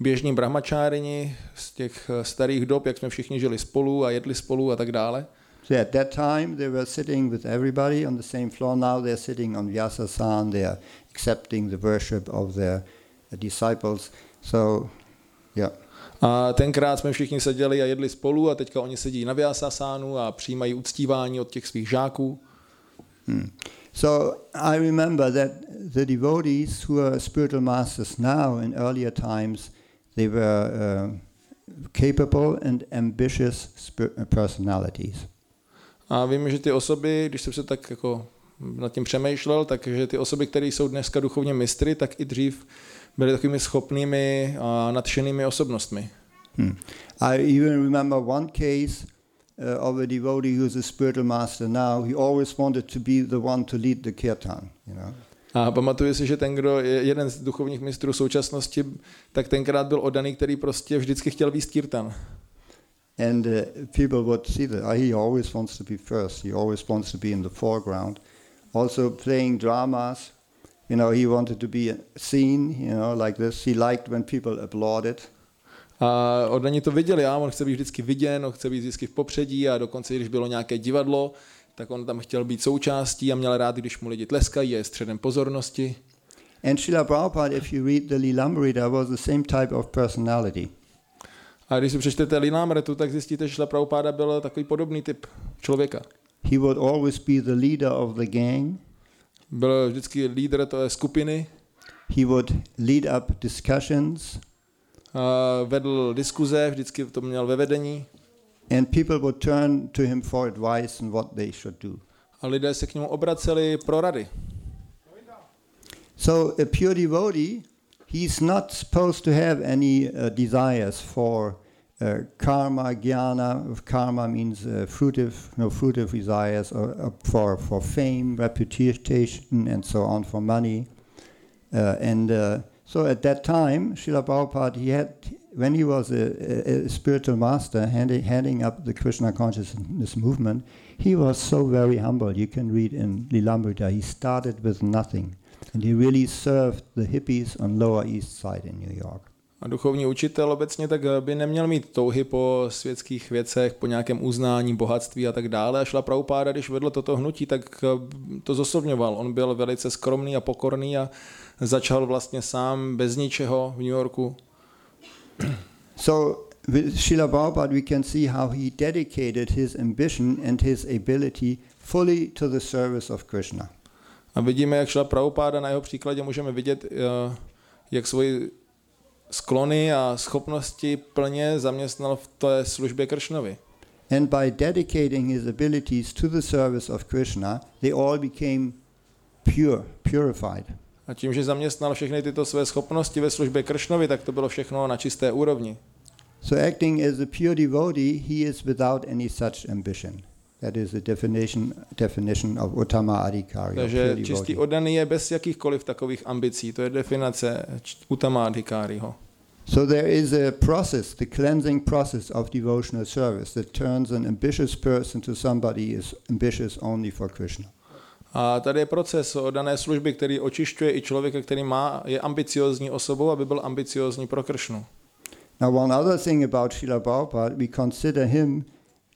běžní brahmačárini z těch eh, starých dob, jak jsme všichni žili spolu a jedli spolu a tak dále. So at that time, they were sitting with everybody on the same floor. Now they're sitting on Vyasasan. They are accepting the worship of their uh, disciples. So, yeah. A tenkrát jsme všichni seděli a jedli spolu a teďka oni sedí na Vyasasánu a přijímají uctívání od těch svých žáků. Hmm. So I remember that the devotees who are spiritual masters now in earlier times, they were uh, capable and ambitious uh, personalities. A vím, že ty osoby, když jsem se tak jako nad tím přemýšlel, takže ty osoby, které jsou dneska duchovně mistry, tak i dřív byly takovými schopnými a nadšenými osobnostmi. Hmm. I even remember one case uh, of a devotee who's a spiritual master now. He always wanted to be the one to lead the kirtan, you know. A pamatuju si, že ten, kdo je jeden z duchovních mistrů současnosti, tak tenkrát byl odaný, který prostě vždycky chtěl výst kirtan. And uh, people would see that uh, he always wants to be first. He always wants to be in the foreground. Also playing dramas, you know, he wanted to be seen, you know, like this. He liked when people applauded. A odaní to viděli, a on chce být vždycky viděn, on chce být vždycky v popředí a dokonce, když bylo nějaké divadlo, tak on tam chtěl být součástí a měl rád, když mu lidi tleskají, je středem pozornosti. And Srila Prabhupada, if you read the Lilamrita, was the same type of personality. A když si přečtete Lilamritu, tak zjistíte, že Srila Prabhupada byl takový podobný typ člověka. He would always be the leader of the gang. Byl vždycky lídr té skupiny. He would lead up discussions. Uh, vedl diskuze, vždycky to měl ve vedení. And people would turn to him for advice on what they should do. A lidé se k němu obraceli pro rady. So a pure devotee, he's not supposed to have any uh, desires for uh, karma, jnana. Karma means uh, fruitive, no fruitive desires, or, or for for fame, reputation, and so on, for money. Uh, and uh, so at that time, Srila Prabhupada, he had, when he was a, a, spiritual master, handing, heading up the Krishna consciousness movement, he was so very humble. You can read in Lilamrita, he started with nothing. And he really served the hippies on Lower East Side in New York. A duchovní učitel obecně tak by neměl mít touhy po světských věcech, po nějakém uznání, bohatství a tak dále. A šla Prabhupáda, když vedl toto hnutí, tak to zosobňoval. On byl velice skromný a pokorný a začal vlastně sám bez ničeho v New Yorku. So with Srila Prabhupada we can see how he dedicated his ambition and his ability fully to the service of Krishna. A vidíme, jak šla Prabhupáda, na jeho příkladě můžeme vidět, eh, jak svoji sklony a schopnosti plně zaměstnal v té službě Kršnovi. And by dedicating his abilities to the service of Krishna, they all became pure, purified. A tím, že zaměstnal všechny tyto své schopnosti ve službě Kršnovi, tak to bylo všechno na čisté úrovni. So acting as a pure devotee, he is without any such ambition. That is the definition, definition of Uttama Adhikari. Takže čistý oddaný je bez jakýchkoliv takových ambicí. To je definice Uttama Adhikariho. So there is a process, the cleansing process of devotional service that turns an ambitious person to somebody who is ambitious only for Krishna. A tady je proces dané služby, který očišťuje i člověka, který má, je ambiciozní osobou, aby byl ambiciozní pro Kršnu. Now one other thing about Srila Prabhupada, we consider him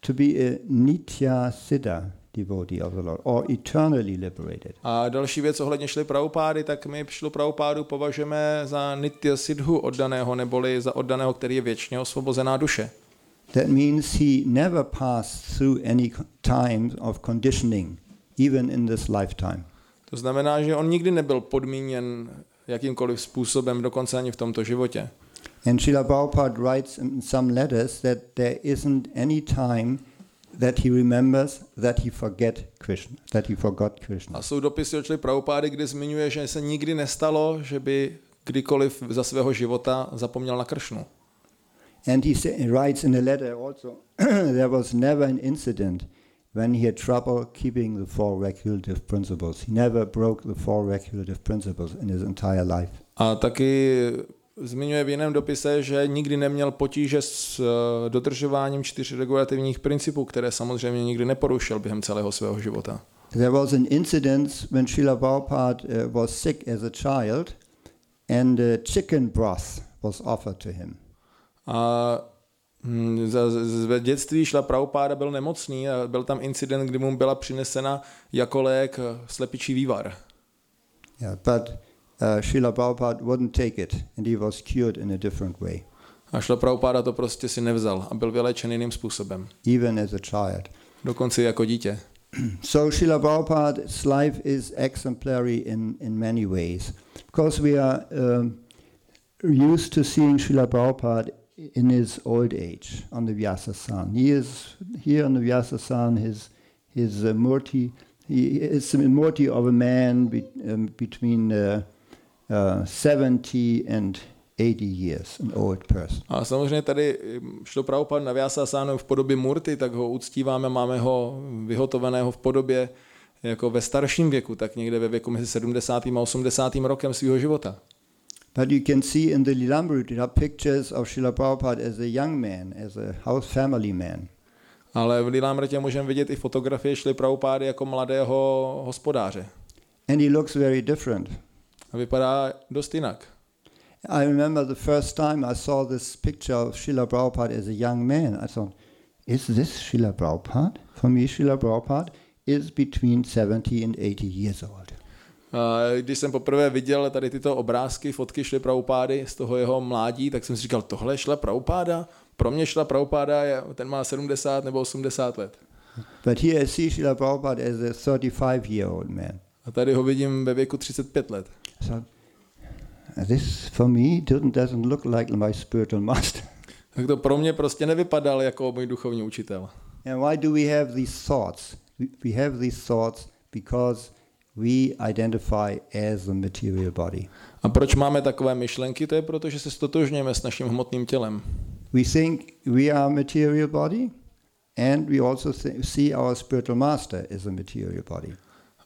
to be a nitya siddha devotee of the Lord, or eternally liberated. A další věc ohledně šli Prabhupády, tak my šlu Prabhupádu považujeme za nitya siddhu oddaného, neboli za oddaného, který je věčně osvobozená duše. That means he never passed through any times of conditioning, even in this lifetime. To znamená, že on nikdy nebyl podmíněn jakýmkoliv způsobem, dokonce ani v tomto životě. And Srila Prabhupada writes in some letters that there isn't any time that he remembers that he forget Krishna, that he forgot Krishna. A jsou dopisy od Šrila Prabhupády, kde zmiňuje, že se nikdy nestalo, že by kdykoliv za svého života zapomněl na Kršnu. And he say, writes in a letter also, (clears throat) there was never an incident when he had trouble keeping the four regulative principles. He never broke the four regulative principles in his entire life. A taky zmiňuje v jiném dopise, že nikdy neměl potíže s uh, dodržováním čtyř regulativních principů, které samozřejmě nikdy neporušil během celého svého života. There was an incident when Srila Prabhupada uh, was sick as a child and uh, chicken broth was offered to him. A hm, v dětství šla Prabhupáda byl nemocný a byl tam incident, kdy mu byla přinesena jako lék slepičí vývar. Yeah, but uh, Srila Prabhupada wouldn't take it and he was cured in a different way. A Šla Prabhupada to prostě si nevzal a byl vylečen jiným způsobem. Even as a child. Dokonce jako dítě. (clears throat) so Srila Prabhupada's life is exemplary in, in many ways. Because we are um, used to seeing Srila Prabhupada in his old age on the Vyasasan. He is here on the Vyasasan, his, his uh, murti. He is the murti of a man be, um, between uh, uh, 70 and 80 years, an old person. A samozřejmě tady hm, šlo Prabhupada na Vyasasánu v podobě murty, tak ho uctíváme, máme ho vyhotoveného v podobě jako ve starším věku, tak někde ve věku mezi 70. a 80. rokem svého života. But you can see in the Lilamrita pictures of Srila Prabhupada as a young man, as a house family man. Ale v Lilamrtě můžeme vidět i fotografie Šli Prabhupády jako mladého hospodáře. And he looks very different. A vypadá dost jinak. I remember the first time I saw this picture of Srila Prabhupada as a young man. I thought, is this Srila Prabhupada? For me, Srila Prabhupada is between 70 and 80 years old. A Když jsem poprvé viděl tady tyto obrázky, fotky Šli Prabhupády z toho jeho mládí, tak jsem si říkal, tohle Šla Prabhupáda? Pro mě Šla Prabhupáda, je, ten má 70 nebo 80 let. But here I see Srila Prabhupada as a 35 year old man. A tady ho vidím ve věku 35 let. Thought, this for me doesn't, doesn't look like my spiritual master. (laughs) Tak to pro mě prostě nevypadal jako můj duchovní učitel. And why do we have these thoughts? We, have these thoughts because we identify as the material body. A proč máme takové myšlenky? To je proto, že se stotožňujeme s naším hmotným tělem. We think we are a material body, and we also see our spiritual master as a material body.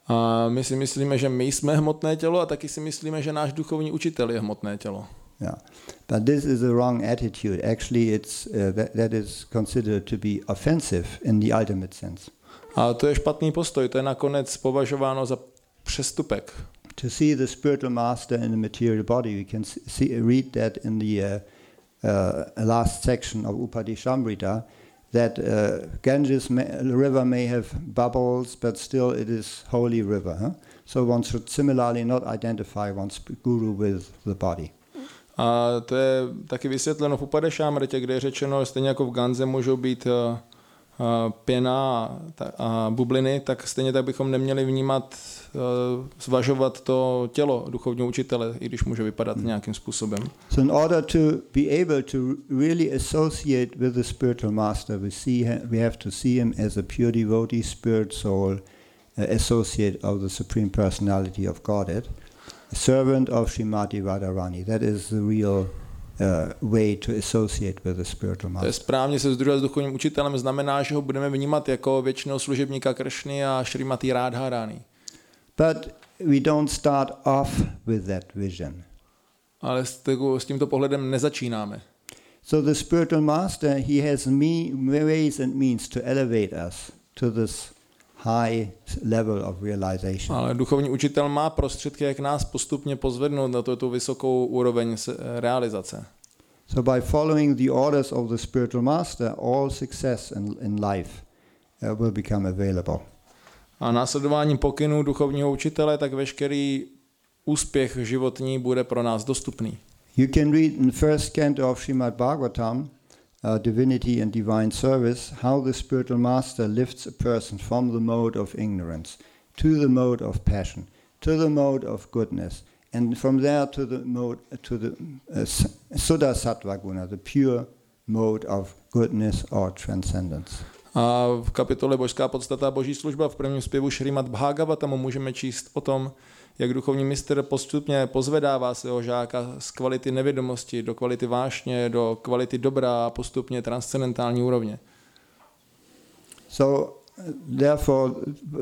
A my si myslíme, že my jsme hmotné tělo a taky si myslíme, že náš duchovní učitel je hmotné tělo. Yeah, but this is a wrong attitude. Actually, it's uh, that, that is considered to be offensive in the ultimate sense. A to je špatný postoj, to je nakonec považováno za přestupek. To see the spiritual master in the material body, we can see, read that in the uh, uh, last section of Upadishamrita, that uh, Ganges may, river may have bubbles, but still it is holy river. Huh? So one should similarly not identify one's guru with the body. A to je taky vysvětleno v Upadešámrtě, kde je řečeno, stejně jako v Ganze můžou být uh, pěna a, bubliny, tak stejně tak bychom neměli vnímat, uh, zvažovat to tělo duchovního učitele, i když může vypadat nějakým způsobem. So, in order to be able to really associate with the spiritual master, we see hi- we have to see him as a pure devotee, spirit, soul, uh, associate of the supreme personality of Godhead, servant of Srimati Radharani. That is the real way to associate with the spiritual To je master. správně se združovat s duchovním učitelem, znamená, že ho budeme vnímat jako věčného služebníka Kršny a Šrimati Radharani. But we don't start off with that vision. Ale s tímto pohledem nezačínáme. So the spiritual master, he has me, ways and means to elevate us to this high level of realization. Ale duchovní učitel má prostředky, jak nás postupně pozvednout na tu, tu vysokou úroveň se- realizace. So by following the orders of the spiritual master, all success in, in life uh, will become available. A následováním pokynů duchovního učitele, tak veškerý úspěch životní bude pro nás dostupný. You can read in first canto of Srimad Bhagavatam, uh, Divinity and Divine Service, how the spiritual master lifts a person from the mode of ignorance to the mode of passion, to the mode of goodness, and from there to the mode to the uh, Suddha Sattva Guna, the pure mode of goodness or transcendence. A v kapitole Božská podstata boží služba v prvním zpěvu Šrimat Bhagavatamu můžeme číst o tom, jak duchovní mistr postupně pozvedává svého žáka z kvality nevědomosti do kvality vášně, do kvality dobra a postupně transcendentální úrovně. So, therefore,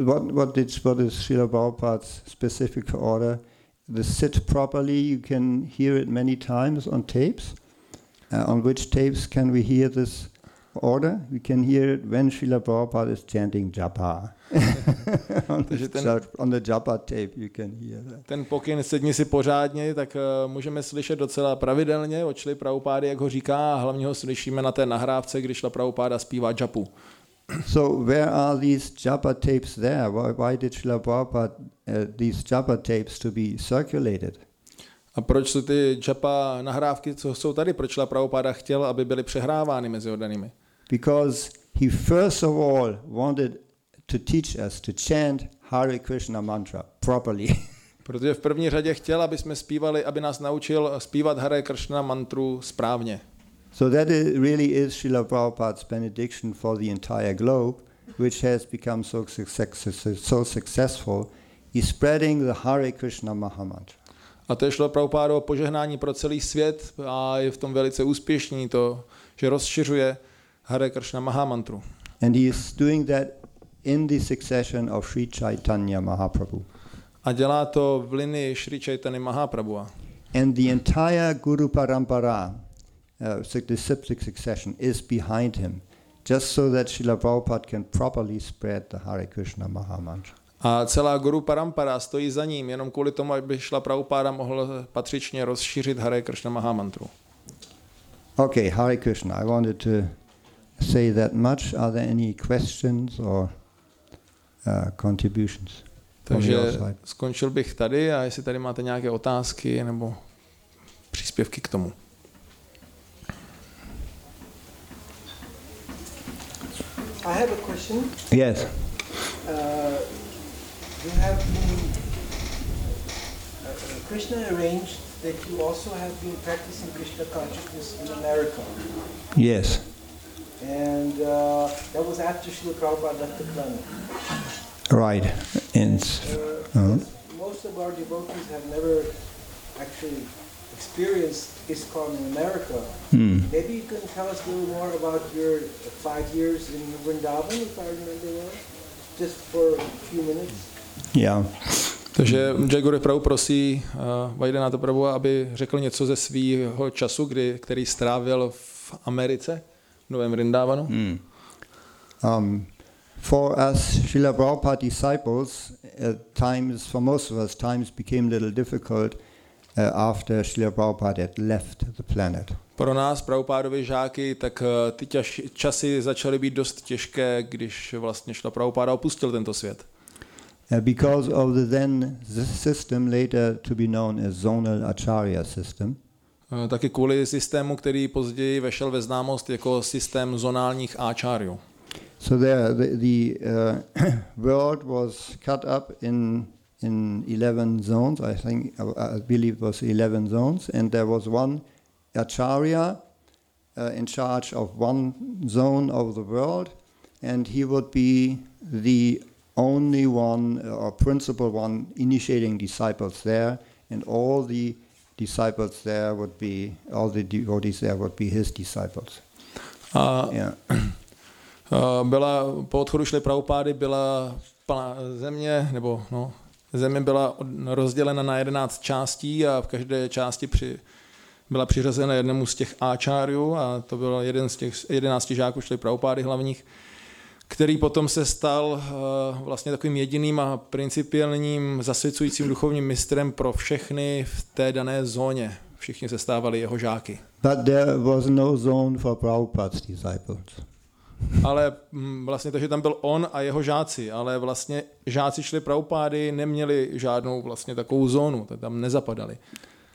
what, what, did, what is Srila Prabhupada's specific order? The sit properly, you can hear it many times on tapes. Uh, on which tapes can we hear this order? We can hear it when Srila Prabhupada is chanting japa. (laughs) on, the, ten- on the japa tape, you can hear that. Ten pokyn sedni si pořádně, tak uh, můžeme slyšet docela pravidelně od Šli Prabhupády, jak ho říká, a hlavně ho slyšíme na té nahrávce, když Šla Prabhupáda zpívá japu. So, where are these japa tapes there? Why, why did Srila Prabhupada uh, these japa tapes to be circulated? A proč jsou ty japa nahrávky, co jsou tady, proč Šla Prabhupáda chtěl, aby byly přehrávány mezi oddanými? Because he first of all wanted to teach us to chant Hare Krishna mantra properly. (laughs) Protože v první řadě chtěl, aby jsme zpívali, aby nás naučil zpívat Hare Krishna mantru správně. so that is, really is Srila Prabhupada's benediction for the entire globe, which has become so, success, so successful, is spreading the Hare Krishna Mahamantra. A to je šlo Prabhupádo požehnání pro celý svět a je v tom velice úspěšný to, že rozšiřuje Hare Krishna Mahamantru. And he is doing that in the succession of Sri Chaitanya Mahaprabhu. A dělá to v linii Sri Chaitanya Mahaprabhu. And the entire Guru Parampara, uh, the septic succession, is behind him, just so that Srila Prabhupada can properly spread the Hare Krishna Mahamantra. A celá Guru Parampara stojí za ním, jenom kvůli tomu, aby šla Prabhupada mohl patřičně rozšířit Hare Krishna Mahamantru. Okay, Hare Krishna. I wanted to say that much. Are there any questions or uh, contributions? from your Takže skončil bych tady a jestli tady máte nějaké otázky nebo příspěvky k tomu. I have a question. Yes. Uh, you have been, uh, Krishna arranged that you also have been practicing Krishna consciousness in America. Yes. And uh, that was after Srila Prabhupada left the planet. Right. And Uh, Uh-huh. Most of our devotees have never actually experienced ISKCON in America. hmm. Maybe you can tell us a little more about your five years in Vrindavan, if I remember well, just for a few minutes. yeah. Takže Jay Guru Prabhu prosí uh, Vajdena Prabhu, aby řekl něco ze svého času, kdy, který strávil v Americe, Novém Rindávanu. Hmm. Um, for us Srila Prabhupada disciples, at times, for most of us, times became a little difficult uh, after Srila Prabhupada had left the planet. Pro nás, Prabhupádovi žáky, tak uh, ty těž, časy začaly být dost těžké, když vlastně šla Prabhupáda opustil tento svět. Uh, because of the then the system later to be known as zonal acharya system, taky kvůli systému, který později vešel ve známost jako systém zonálních. So the, the uh, (coughs) world was cut up in in eleven zones. I think I, I believe it was eleven zones, and there was one acharya uh, in charge of one zone of the world, and he would be the only one uh, or principal one initiating disciples there, and all the disciples there would be all the devotees there would be his disciples. A Yeah. (clears throat) Byla, po odchodu šly Prabhupády byla plná země, nebo no, země byla rozdělena na 11 částí a v každé části při, byla přiřazena jednému z těch áčáriů a to byl jeden z těch 11 žáků šly Prabhupády hlavních, který potom se stal uh, vlastně takovým jediným a principiálním zasvěcujícím duchovním mistrem pro všechny v té dané zóně. Všichni se stávali jeho žáky. But there was no zone for Prabhupada's disciples. Ale mm, vlastně to, že tam byl on a jeho žáci, ale vlastně žáci šli Prabhupády, neměli žádnou vlastně takovou zónu, to tam nezapadali.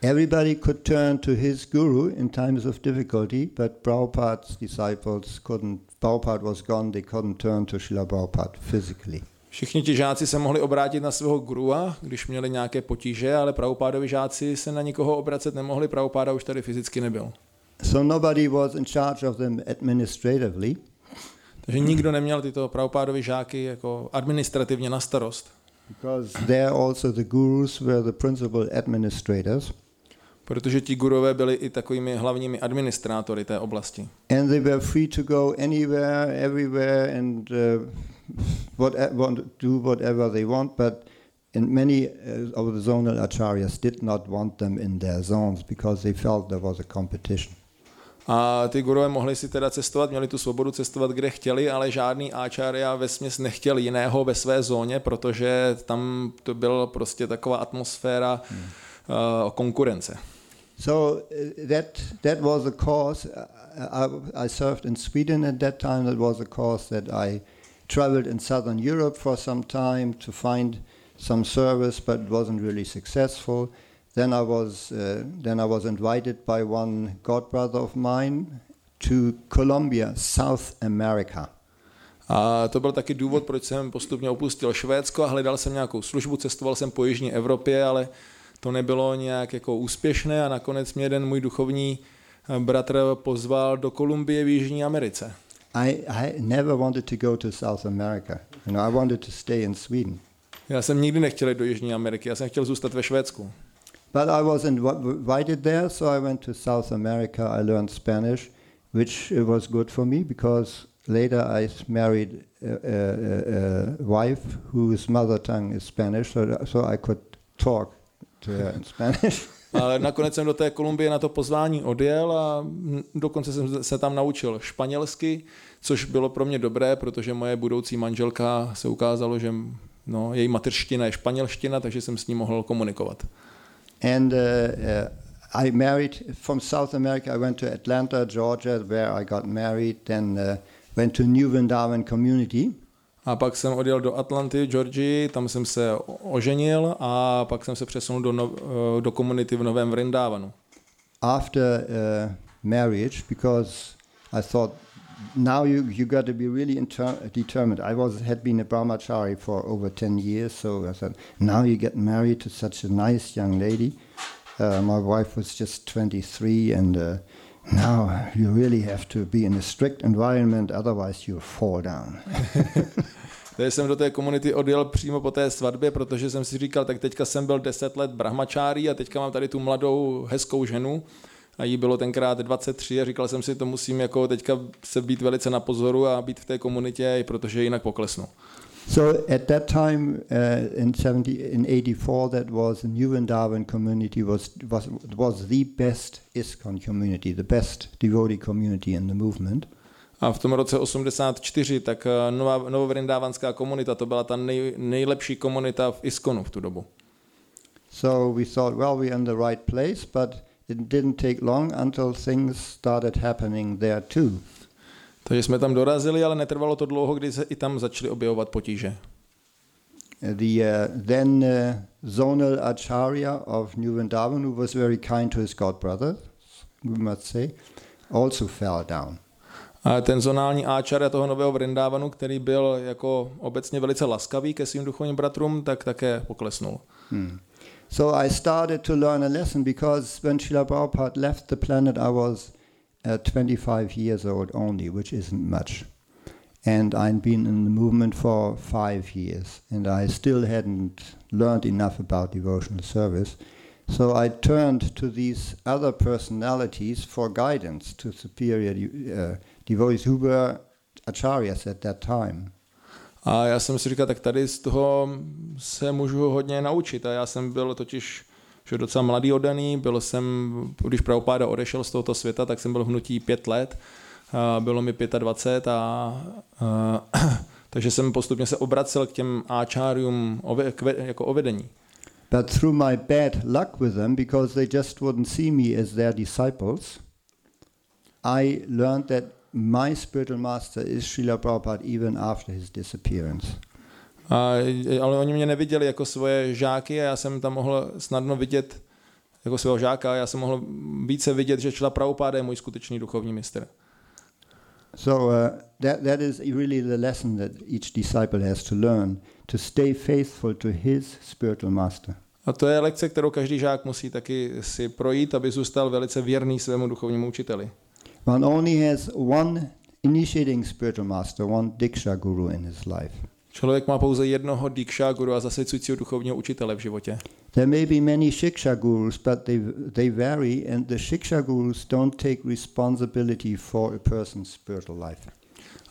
Everybody could turn to his guru in times of difficulty, but Prabhupada's disciples couldn't. Prabhupada was gone, they couldn't turn to Srila Prabhupada physically. Všichni ti žáci se mohli obrátit na svého grua, když měli nějaké potíže, ale Prabhupádovi žáci se na nikoho obracet nemohli, Prabhupáda už tady fyzicky nebyl. So nobody was in charge of them administratively, Takže nikdo neměl tyto Prabhupádovi žáky jako administrativně na starost, because there also the gurus were the principal administrators, protože ti gurové byli i takovými hlavními administrátory té oblasti. and they were free to go anywhere, everywhere, and uh, what, want, do whatever they want. But and many uh, of the zonal acharyas did not want them in their zones because they felt there was a competition. A ty gurové mohli si teda cestovat, měli tu svobodu cestovat, kde chtěli, ale žádný áčárya ve směs nechtěl jiného ve své zóně, protože tam to byla prostě taková atmosféra hmm. uh, konkurence. So uh, that that was a cause. Uh, I, I served in Sweden at that time. That was a cause that I traveled in southern Europe for some time to find some service, but it wasn't really successful. Then I was uh, then I was invited by one godbrother of mine to Colombia, South America. A to byl taky důvod, proč jsem postupně opustil Švédsko a hledal jsem nějakou službu, cestoval jsem po Jižní Evropě, ale to nebylo nějak jako úspěšné a nakonec mě jeden můj duchovní eh, bratr pozval do Kolumbie v Jižní Americe. I, I never wanted to go to South America. You know, I wanted to stay in Sweden. Já jsem nikdy nechtěl jít do Jižní Ameriky, já jsem chtěl zůstat ve Švédsku. But I was invited there, so I went to South America. I learned Spanish, which uh, was good for me because later I married a, a, a wife whose mother tongue is Spanish, so, so I could talk to in (laughs) Spanish. Ale nakonec jsem do té Kolumbie na to pozvání odjel a dokonce jsem se tam naučil španělsky, což bylo pro mě dobré, protože moje budoucí manželka se ukázalo, že no, její materština je španělština, takže jsem s ní mohl komunikovat. And uh, uh, I married from South America. I went to Atlanta, Georgia, where I got married. Then uh, went to New Vrindavan community. A pak jsem odjel do Atlanty, Georgii, tam jsem se oženil a pak jsem se přesunul do, no, do komunity v Novém Vrindávanu. After uh, marriage, because I thought now you you got to be really determined. I was had been a brahmachari for over ten years, so I said, now you get married to such a nice young lady. Uh, my wife was just 23, and uh, now you really have to be in a strict environment, otherwise you fall down. (laughs) Takže jsem do té komunity odjel přímo po té svatbě, protože jsem si říkal, tak teďka jsem byl 10 let brahmačárí a teďka mám tady tu mladou, hezkou ženu, a jí bylo tenkrát 23 a říkal jsem si, to musím jako teďka se být velice na pozoru a být v té komunitě, protože jinak poklesnu. So at that time uh, in 70 in 84 that was the New Vrindavan community was was was the best ISKCON community, the best devotee community in the movement. A v tom roce 84, tak eh, nová, novovrindávanská komunita, to byla ta nej, nejlepší komunita v ISKONu v tu dobu. So we thought, well, we're in the right place, but it didn't take long until things started happening there too. Takže jsme tam dorazili, ale netrvalo to dlouho, kdy se i tam začaly objevovat potíže. The uh, then uh, zonal acharya of New Vrindavan, who was very kind to his god brother, we must say, also fell down. A ten zonální áčarja toho nového Vrindávanu, který byl jako obecně velice laskavý ke svým duchovním bratrům, tak také poklesnul. Hmm. So I started to learn a lesson because when Srila Prabhupada left the planet, I was uh, 25 years old only, which isn't much. And I'd been in the movement for five years, and I still hadn't learned enough about devotional service. So I turned to these other personalities for guidance to superior uh, devotees who were acharyas at that time. A já jsem si říkal, tak tady z toho se můžu hodně naučit. A já jsem byl totiž že docela mladý odaný, byl jsem, když Prabhupáda odešel z tohoto světa, tak jsem byl v hnutí pět let, bylo mi 25 a, a (clears throat) takže jsem postupně se obracel k těm áčárium jako ovedení. But through my bad luck with them, because they just wouldn't see me as their disciples, I learned that my spiritual master is Srila Prabhupada even after his disappearance. A, ale oni mě neviděli jako svoje žáky a já jsem tam mohl snadno vidět jako svého žáka a já jsem mohl více vidět, že Šla Prabhupada je můj skutečný duchovní mistr. So uh, that, that is really the lesson that each disciple has to learn, to stay faithful to his spiritual master. A to je lekce, kterou každý žák musí taky si projít, aby zůstal velice věrný svému duchovnímu učiteli. One only has one initiating spiritual master, one diksha guru in his life. Člověk má pouze jednoho diksha guru a zasvěcujícího duchovního učitele v životě. There may be many shiksha gurus, but they, they vary and the shiksha gurus don't take responsibility for a person's spiritual life.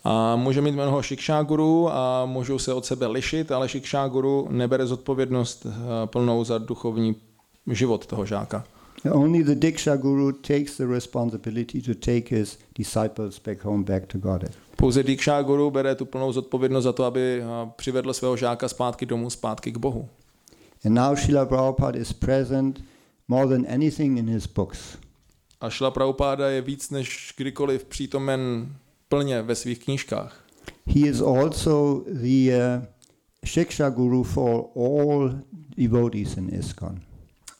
A může mít mnoho šiksha guru a můžou se od sebe lišit, ale šiksha guru nebere zodpovědnost eh, plnou za duchovní život toho žáka. Only the Diksha Guru takes the responsibility to take his disciples back home, back to God. Pouze Diksha Guru bere tu plnou zodpovědnost za to, aby přivedl svého žáka zpátky domů, zpátky k Bohu. And now Srila Prabhupada is present more than anything in his books. A Srila Prabhupada je víc než kdykoliv přítomen plně ve svých knížkách. He is also the uh, Shiksha Guru for all devotees in ISKCON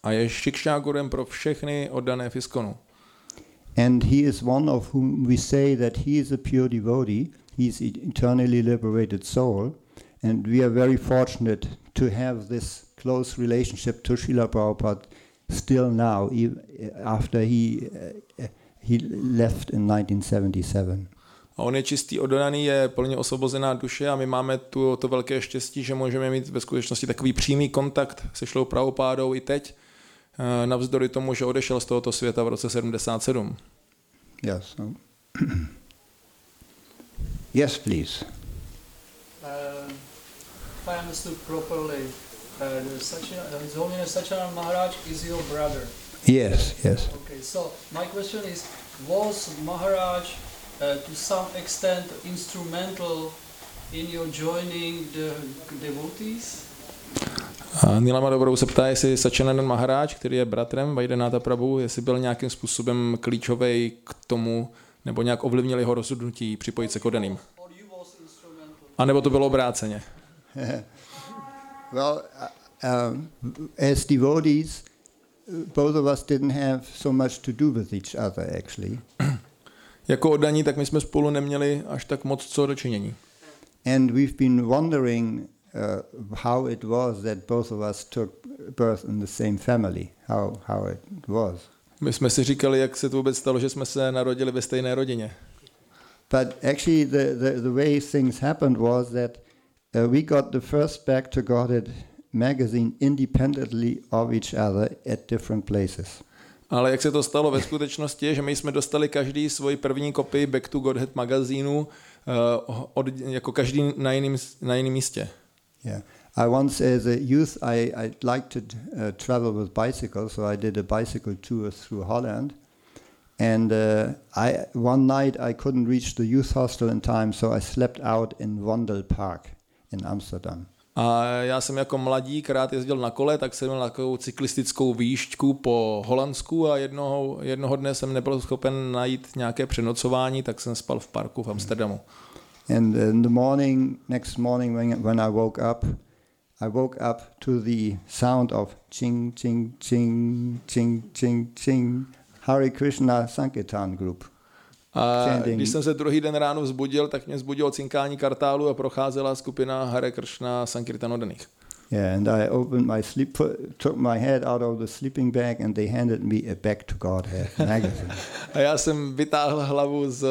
a je šikšágurem pro všechny oddané v Iskonu. And he is one of whom we say that he is a pure devotee, he is eternally liberated soul, and we are very fortunate to have this close relationship to Srila Prabhupada still now, after he, uh, he left in 1977. A on je čistý, oddaný, je plně osvobozená duše a my máme tu, to velké štěstí, že můžeme mít ve skutečnosti takový přímý kontakt se šlou pravopádou i teď, navzdory tomu, že odešel z tohoto světa v roce 77. Yes. So. (clears throat) yes, please. Um, if I understood properly, uh, the Sachina, uh, His Holiness Maharaj is your brother. Yes, yes. Okay, so my question is, was Maharaj uh, to some extent instrumental in your joining the devotees? A Nilama Dobrou se ptá, jestli Sačananan Maharáč, který je bratrem Vajdenáta Prabhu, jestli byl nějakým způsobem klíčový k tomu, nebo nějak ovlivnil jeho rozhodnutí připojit se k odaným. Instrumental? A nebo to bylo obráceně. (laughs) Well, uh, um, as devotees, uh, both of us didn't have so much to do with each other, actually. (clears throat) Jako oddaní, tak my jsme spolu neměli až tak moc co dočinění. And we've been wondering uh, how it was that both of us took birth in the same family, how, how it was. My jsme si říkali, jak se to vůbec stalo, že jsme se narodili ve stejné rodině. But actually, the, the, the way things happened was that uh, we got the first Back to Godhead magazine independently of each other at different places. Ale jak se to stalo ve skutečnosti, že my jsme dostali každý svoji první kopii Back to Godhead magazínu uh, od, jako každý na jiném, na jiném místě. Yeah. I once, as a youth, I, I liked to uh, travel with bicycles, so I did a bicycle tour through Holland. And uh, I, one night I couldn't reach the youth hostel in time, so I slept out in Wandel Park in Amsterdam. A já jsem jako mladík rád jezdil na kole, tak jsem měl takovou cyklistickou výšťku po Holandsku a jednoho, jednoho dne jsem nebyl schopen najít nějaké přenocování, tak jsem spal v parku v Amsterdamu. And in the morning, next morning, when, when I woke up, I woke up to the sound of ching, ching, ching, ching, ching, ching, Hare Krishna Sankirtan group. A Chanting. když jsem se druhý den ráno vzbudil, tak mě vzbudilo cinkání kartálu a procházela skupina Hare Krishna Sankirtan oddaných. Yeah, and I opened my sleep, took my head out of the sleeping bag, and they handed me a Back to Godhead magazine. (laughs) A já jsem vytáhl hlavu z,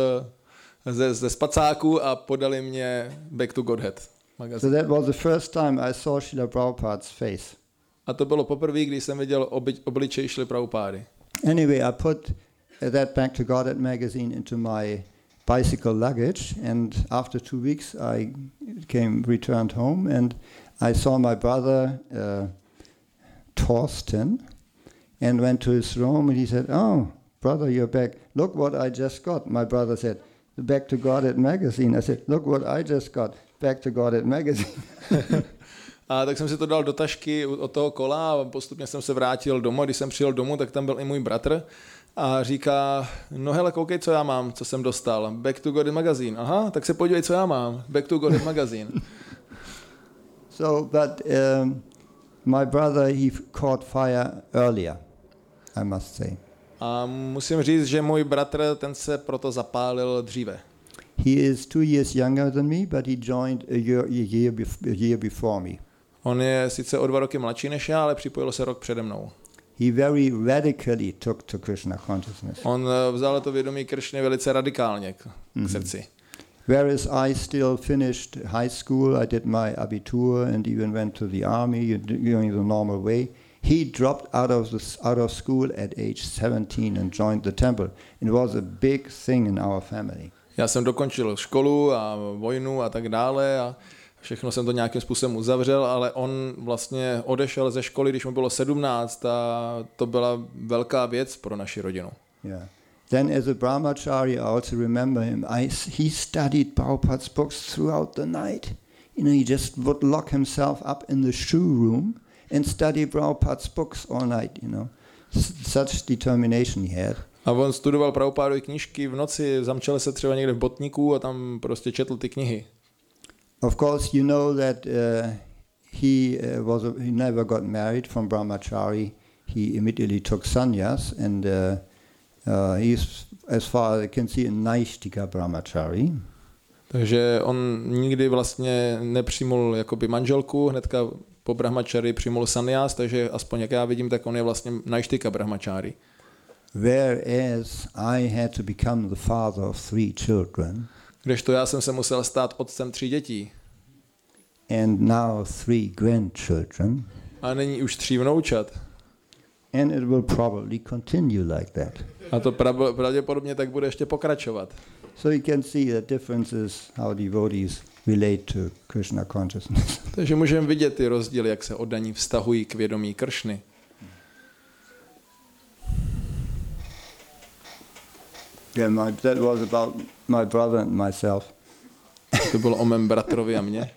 ze, ze spacáku a podali mě Back to Godhead so magazín. that was the first time I saw Srila Prabhupada's face. A to bylo poprvé, když jsem viděl oby, obličej Šli Prabhupády. Anyway, I put that Back to Godhead magazine into my bicycle luggage, and after two weeks, I came returned home, and I saw my brother uh, Torsten, and went to his room, and he said, "Oh, brother, you're back. Look what I just got." My brother said, "The Back to Godhead magazine." I said, "Look what I just got. Back to Godhead magazine." (laughs) A tak jsem si to dal do tašky od toho kola a postupně jsem se vrátil domů. Když jsem přijel domů, tak tam byl i můj bratr a říká, no hele, koukej, co já mám, co jsem dostal. Back to Godhead magazín. Aha, tak se podívej, co já mám. Back to Godhead magazín. (laughs) So, but um, my brother, he caught fire earlier, I must say. A musím říct, že můj bratr, ten se proto zapálil dříve. He is two years younger than me, but he joined a year, a year, bef- a year before me. On je sice o dva roky mladší než já, ale připojil se rok přede mnou. He very radically took to Krishna consciousness, On eh, vzal to vědomí Kršny velice radikálně k, k srdci. whereas I still finished high school. I did my abitur and even went to the army, you d- going the normal way. He dropped out of the, out of school at age 17 and joined the temple. It was a big thing in our family. Já jsem dokončil školu a vojnu a tak dále a všechno jsem to nějakým způsobem uzavřel, ale on vlastně odešel ze školy, když mu bylo 17 a to byla velká věc pro naši rodinu. Yeah. Then, as a brahmachari, I also remember him. I, he studied Prabhupada's books throughout the night. You know, he just would lock himself up in the shoe room and study Prabhupada's books all night, you know. S- such determination he had. A on studoval Prabhupádovy knížky v noci, zamčel se třeba někde v botníku a tam prostě četl ty knihy. Of course, you know that uh, he uh, was a, he never got married from brahmachari. He immediately took sannyas, and uh, uh, he's, as far as I can see, a Naishtika brahmachari. Takže on nikdy vlastně nepřijmul jakoby manželku, hnedka po brahmačary přijmul sanyas, takže aspoň jak já vidím, tak on je vlastně najštyka brahmačáry. Whereas I had to become the father of three children, Kdežto já jsem se musel stát otcem tří dětí and now three grandchildren, a nyní už tří vnoučat. and it will probably continue like that. A to prav- pravděpodobně tak bude ještě pokračovat. So you can see the differences how devotees relate to Krishna consciousness. (laughs) Takže můžeme vidět ty rozdíly, jak se oddaní vztahují k vědomí Kršny. yeah, my, that was about my brother and myself. (laughs) To bylo o mém bratrovi a mně.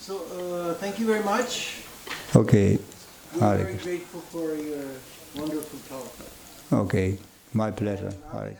So uh, thank you very much. Okay, We're very grateful for your wonderful talk. Okay, my pleasure. Hare.